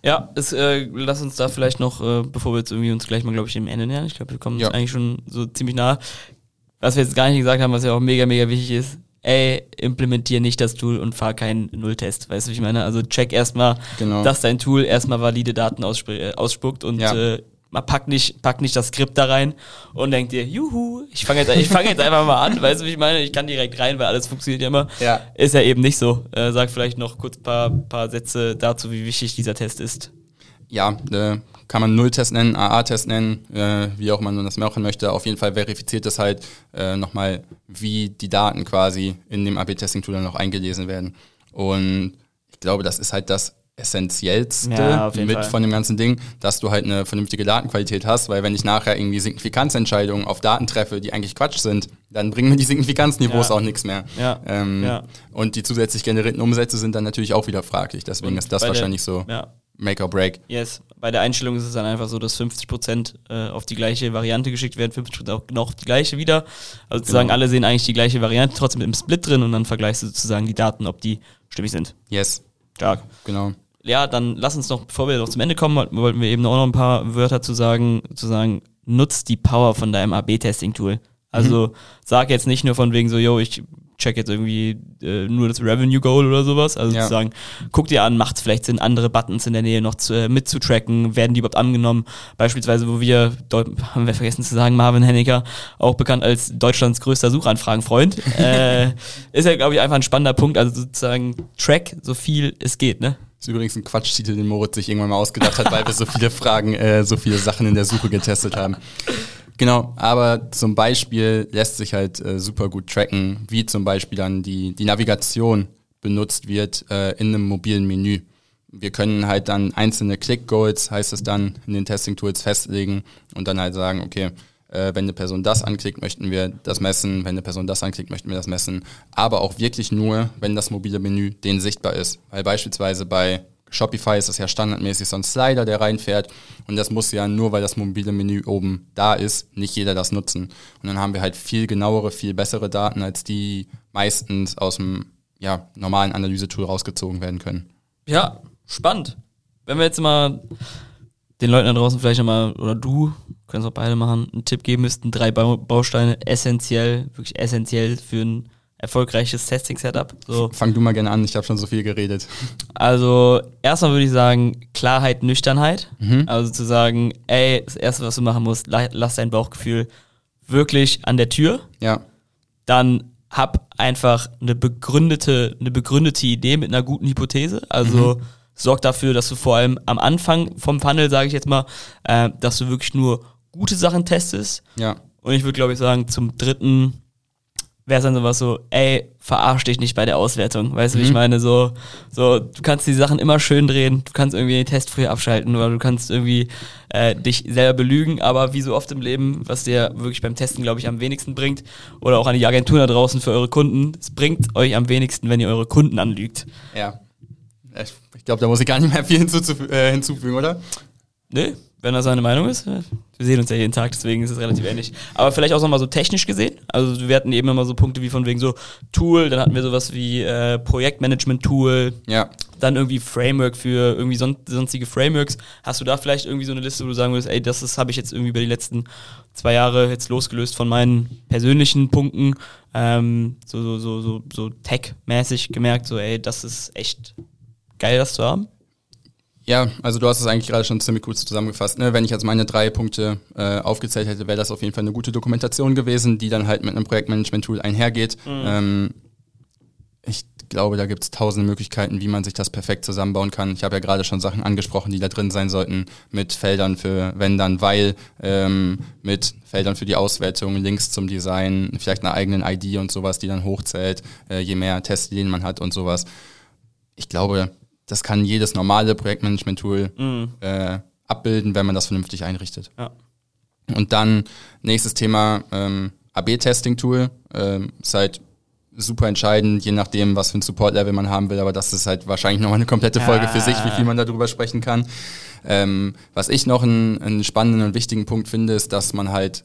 Ja, es, äh, lass uns da vielleicht noch, äh, bevor wir jetzt irgendwie uns gleich mal, glaube ich, dem Ende nähern, ich glaube, wir kommen Ja. eigentlich schon so ziemlich nah. Was wir jetzt gar nicht gesagt haben, was ja auch mega, mega wichtig ist, ey, implementier nicht das Tool und fahr keinen Nulltest. Weißt du, wie ich meine? Also check erstmal, Genau. dass dein Tool erstmal valide Daten äh, ausspuckt und Ja. äh, man packt nicht, packt nicht das Skript da rein und denkt dir, juhu, ich fange jetzt, ich fange jetzt einfach mal an, weißt du, wie ich meine? Ich kann direkt rein, weil alles funktioniert ja immer. Ja. Ist ja eben nicht so. Äh, sag vielleicht noch kurz ein paar, paar Sätze dazu, wie wichtig dieser Test ist. Ja, äh, kann man Nulltest nennen, AA-Test nennen, äh, wie auch man das machen möchte. Auf jeden Fall verifiziert das halt äh, nochmal, wie die Daten quasi in dem AB-Testing-Tool dann noch eingelesen werden. Und ich glaube, das ist halt das Essentiellste Ja, mit Fall. von dem ganzen Ding, dass du halt eine vernünftige Datenqualität hast, weil wenn ich nachher irgendwie Signifikanzentscheidungen auf Daten treffe, die eigentlich Quatsch sind, dann bringen mir die Signifikanzniveaus Ja. auch nichts mehr. Ja. Ähm, Ja. Und die zusätzlich generierten Umsätze sind dann natürlich auch wieder fraglich. Deswegen Und ist das bei der- wahrscheinlich so. Make or Break. Yes. Bei der Einstellung ist es dann einfach so, dass 50% äh, auf die gleiche Variante geschickt werden, 50% auch genau auf die gleiche wieder. Also sozusagen Genau. alle sehen eigentlich die gleiche Variante, trotzdem mit dem Split drin und dann vergleichst du sozusagen die Daten, ob die stimmig sind. Yes, Stark. genau. Ja, dann lass uns noch, bevor wir noch zum Ende kommen, wollten, wir eben auch noch ein paar Wörter zu sagen, zu sagen, nutzt die Power von deinem AB-Testing-Tool. Also sag jetzt nicht nur von wegen so, yo, ich check jetzt irgendwie äh, nur das Revenue Goal oder sowas. Also Ja. sozusagen, guck dir an, macht es vielleicht Sinn, andere Buttons in der Nähe noch zu, äh, mitzutracken, werden die überhaupt angenommen? Beispielsweise, wo wir, haben wir vergessen zu sagen, Marvin Henniger, auch bekannt als Deutschlands größter Suchanfragenfreund, [laughs] äh, ist ja, glaube ich, einfach ein spannender Punkt. Also sozusagen, track so viel es geht, ne? Ist übrigens ein Quatschtitel, den Moritz sich irgendwann mal ausgedacht hat, weil wir so viele Fragen, äh, so viele Sachen in der Suche getestet haben. Genau, aber zum Beispiel lässt sich halt äh, super gut tracken, wie zum Beispiel dann die, die Navigation benutzt wird äh, in einem mobilen Menü. Wir können halt dann einzelne Click-Goals, heißt es dann, in den Testing-Tools festlegen und dann halt sagen, okay, äh, wenn eine Person das anklickt, möchten wir das messen, wenn eine Person das anklickt, möchten wir das messen. Aber auch wirklich nur, wenn das mobile Menü denen sichtbar ist. Weil beispielsweise bei Shopify ist es ja standardmäßig so ein Slider, der reinfährt. Und das muss ja nur, weil das mobile Menü oben da ist, nicht jeder das nutzen. Und dann haben wir halt viel genauere, viel bessere Daten, als die meistens aus dem ja, normalen Analysetool rausgezogen werden können. Ja, spannend. Wenn wir jetzt mal den Leuten da draußen vielleicht nochmal, oder du, können es auch beide machen, einen Tipp geben müssten, drei Bau Bausteine essentiell, wirklich essentiell für ein erfolgreiches Testing-Setup. So. Fang du mal gerne an, ich habe schon so viel geredet. Also erstmal würde ich sagen, Klarheit, Nüchternheit. Also zu sagen, ey, das Erste, was du machen musst, la- lass dein Bauchgefühl wirklich an der Tür. Ja, dann hab einfach eine begründete, eine begründete Idee mit einer guten Hypothese. Also sorg dafür, dass du vor allem am Anfang vom Funnel, sage ich jetzt mal, äh, dass du wirklich nur gute Sachen testest. ja, Und ich würde, glaube ich, sagen, zum dritten wäre es dann sowas so, ey, verarsch dich nicht bei der Auswertung. Weißt du, wie ich meine? So, so, du kannst die Sachen immer schön drehen, du kannst irgendwie den Test früher abschalten oder du kannst irgendwie äh, dich selber belügen, aber wie so oft im Leben, was dir wirklich beim Testen, glaube ich, am wenigsten bringt, oder auch an die Agenturen da draußen für eure Kunden, es bringt euch am wenigsten, wenn ihr eure Kunden anlügt. ja. Ich, glaube, da muss ich gar nicht mehr viel äh, hinzufügen, oder? Ne? Wenn das seine Meinung ist. äh, Wir sehen uns ja jeden Tag, deswegen ist es relativ ähnlich. Aber vielleicht auch nochmal so technisch gesehen. Also wir hatten eben immer so Punkte wie von wegen so Tool, dann hatten wir sowas wie äh, Projektmanagement-Tool, Ja, dann irgendwie Framework für irgendwie son sonstige Frameworks. Hast du da vielleicht irgendwie so eine Liste, wo du sagen würdest, ey, das habe ich jetzt irgendwie über die letzten zwei Jahre jetzt losgelöst von meinen persönlichen Punkten, ähm, so, so, so, so, so tech-mäßig gemerkt, so, ey, das ist echt geil, das zu haben. Ja, also du hast es eigentlich gerade schon ziemlich gut zusammengefasst. Ne? Wenn ich jetzt meine drei Punkte äh, aufgezählt hätte, wäre das auf jeden Fall eine gute Dokumentation gewesen, die dann halt mit einem Projektmanagement-Tool einhergeht. Ähm, ich glaube, da gibt es tausende Möglichkeiten, wie man sich das perfekt zusammenbauen kann. Ich habe ja gerade schon Sachen angesprochen, die da drin sein sollten, mit Feldern für wenn dann, weil, ähm, mit Feldern für die Auswertung, Links zum Design, vielleicht einer eigenen ID und sowas, die dann hochzählt, äh, je mehr Testlinien man hat und sowas. Ich glaube, das kann jedes normale Projektmanagement-Tool äh, abbilden, wenn man das vernünftig einrichtet. Ja. Und dann nächstes Thema ähm, AB-Testing-Tool. Ähm, ist halt super entscheidend, je nachdem, was für ein Support-Level man haben will, aber das ist halt wahrscheinlich nochmal eine komplette Folge für sich, wie viel man darüber sprechen kann. Ähm, was ich noch einen, einen spannenden und wichtigen Punkt finde, ist, dass man halt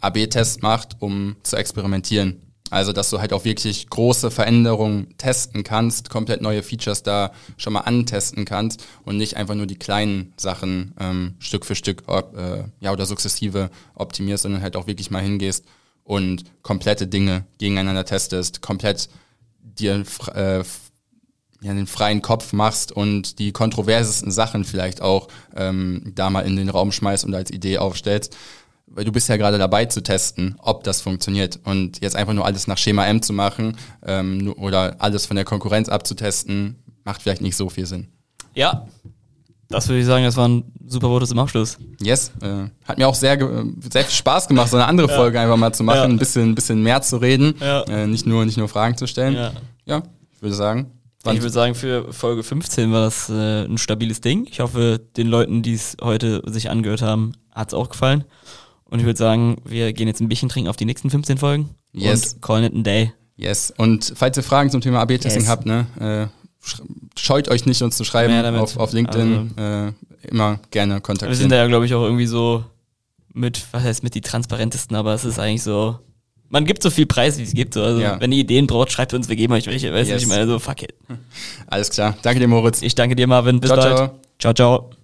AB-Tests macht, um zu experimentieren. Also, dass du halt auch wirklich große Veränderungen testen kannst, komplett neue Features da schon mal antesten kannst und nicht einfach nur die kleinen Sachen ähm, Stück für Stück op- äh, ja, oder sukzessive optimierst, sondern halt auch wirklich mal hingehst und komplette Dinge gegeneinander testest, komplett dir äh, ja, den freien Kopf machst und die kontroversesten Sachen vielleicht auch ähm, da mal in den Raum schmeißt und als Idee aufstellst. Weil du bist ja gerade dabei zu testen, ob das funktioniert. Und jetzt einfach nur alles nach Schema M zu machen ähm, oder alles von der Konkurrenz abzutesten, macht vielleicht nicht so viel Sinn. Ja, das würde ich sagen, das waren super Worte zum Abschluss. Yes, äh, hat mir auch sehr, sehr viel Spaß gemacht, so eine andere [laughs] ja. Folge einfach mal zu machen, ja. ein bisschen, ein bisschen mehr zu reden, ja. äh, nicht, nur, nicht nur Fragen zu stellen. Ja, ich würde sagen. Ich würde sagen, für Folge 15 war das äh, ein stabiles Ding. Ich hoffe, den Leuten, die es heute sich angehört haben, hat es auch gefallen. Und ich würde sagen, wir gehen jetzt ein bisschen trinken auf die nächsten 15 Folgen. Yes. Und calling it a day. Yes. Und falls ihr Fragen zum Thema AB-Testing yes. habt, ne, äh, scheut euch nicht, uns zu schreiben auf, auf LinkedIn. Also, äh, immer gerne kontaktieren. Wir sind da ja, glaube ich, auch irgendwie so mit, was heißt mit die transparentesten, aber es ist eigentlich so, man gibt so viel Preis, wie es gibt. Also, ja. wenn ihr Ideen braucht, schreibt uns, wir geben euch welche. Weißt yes. du, ich meine, so, fuck it. Alles klar. Danke dir, Moritz. Ich danke dir, Marvin. Bis ciao, bald. Ciao, ciao. ciao.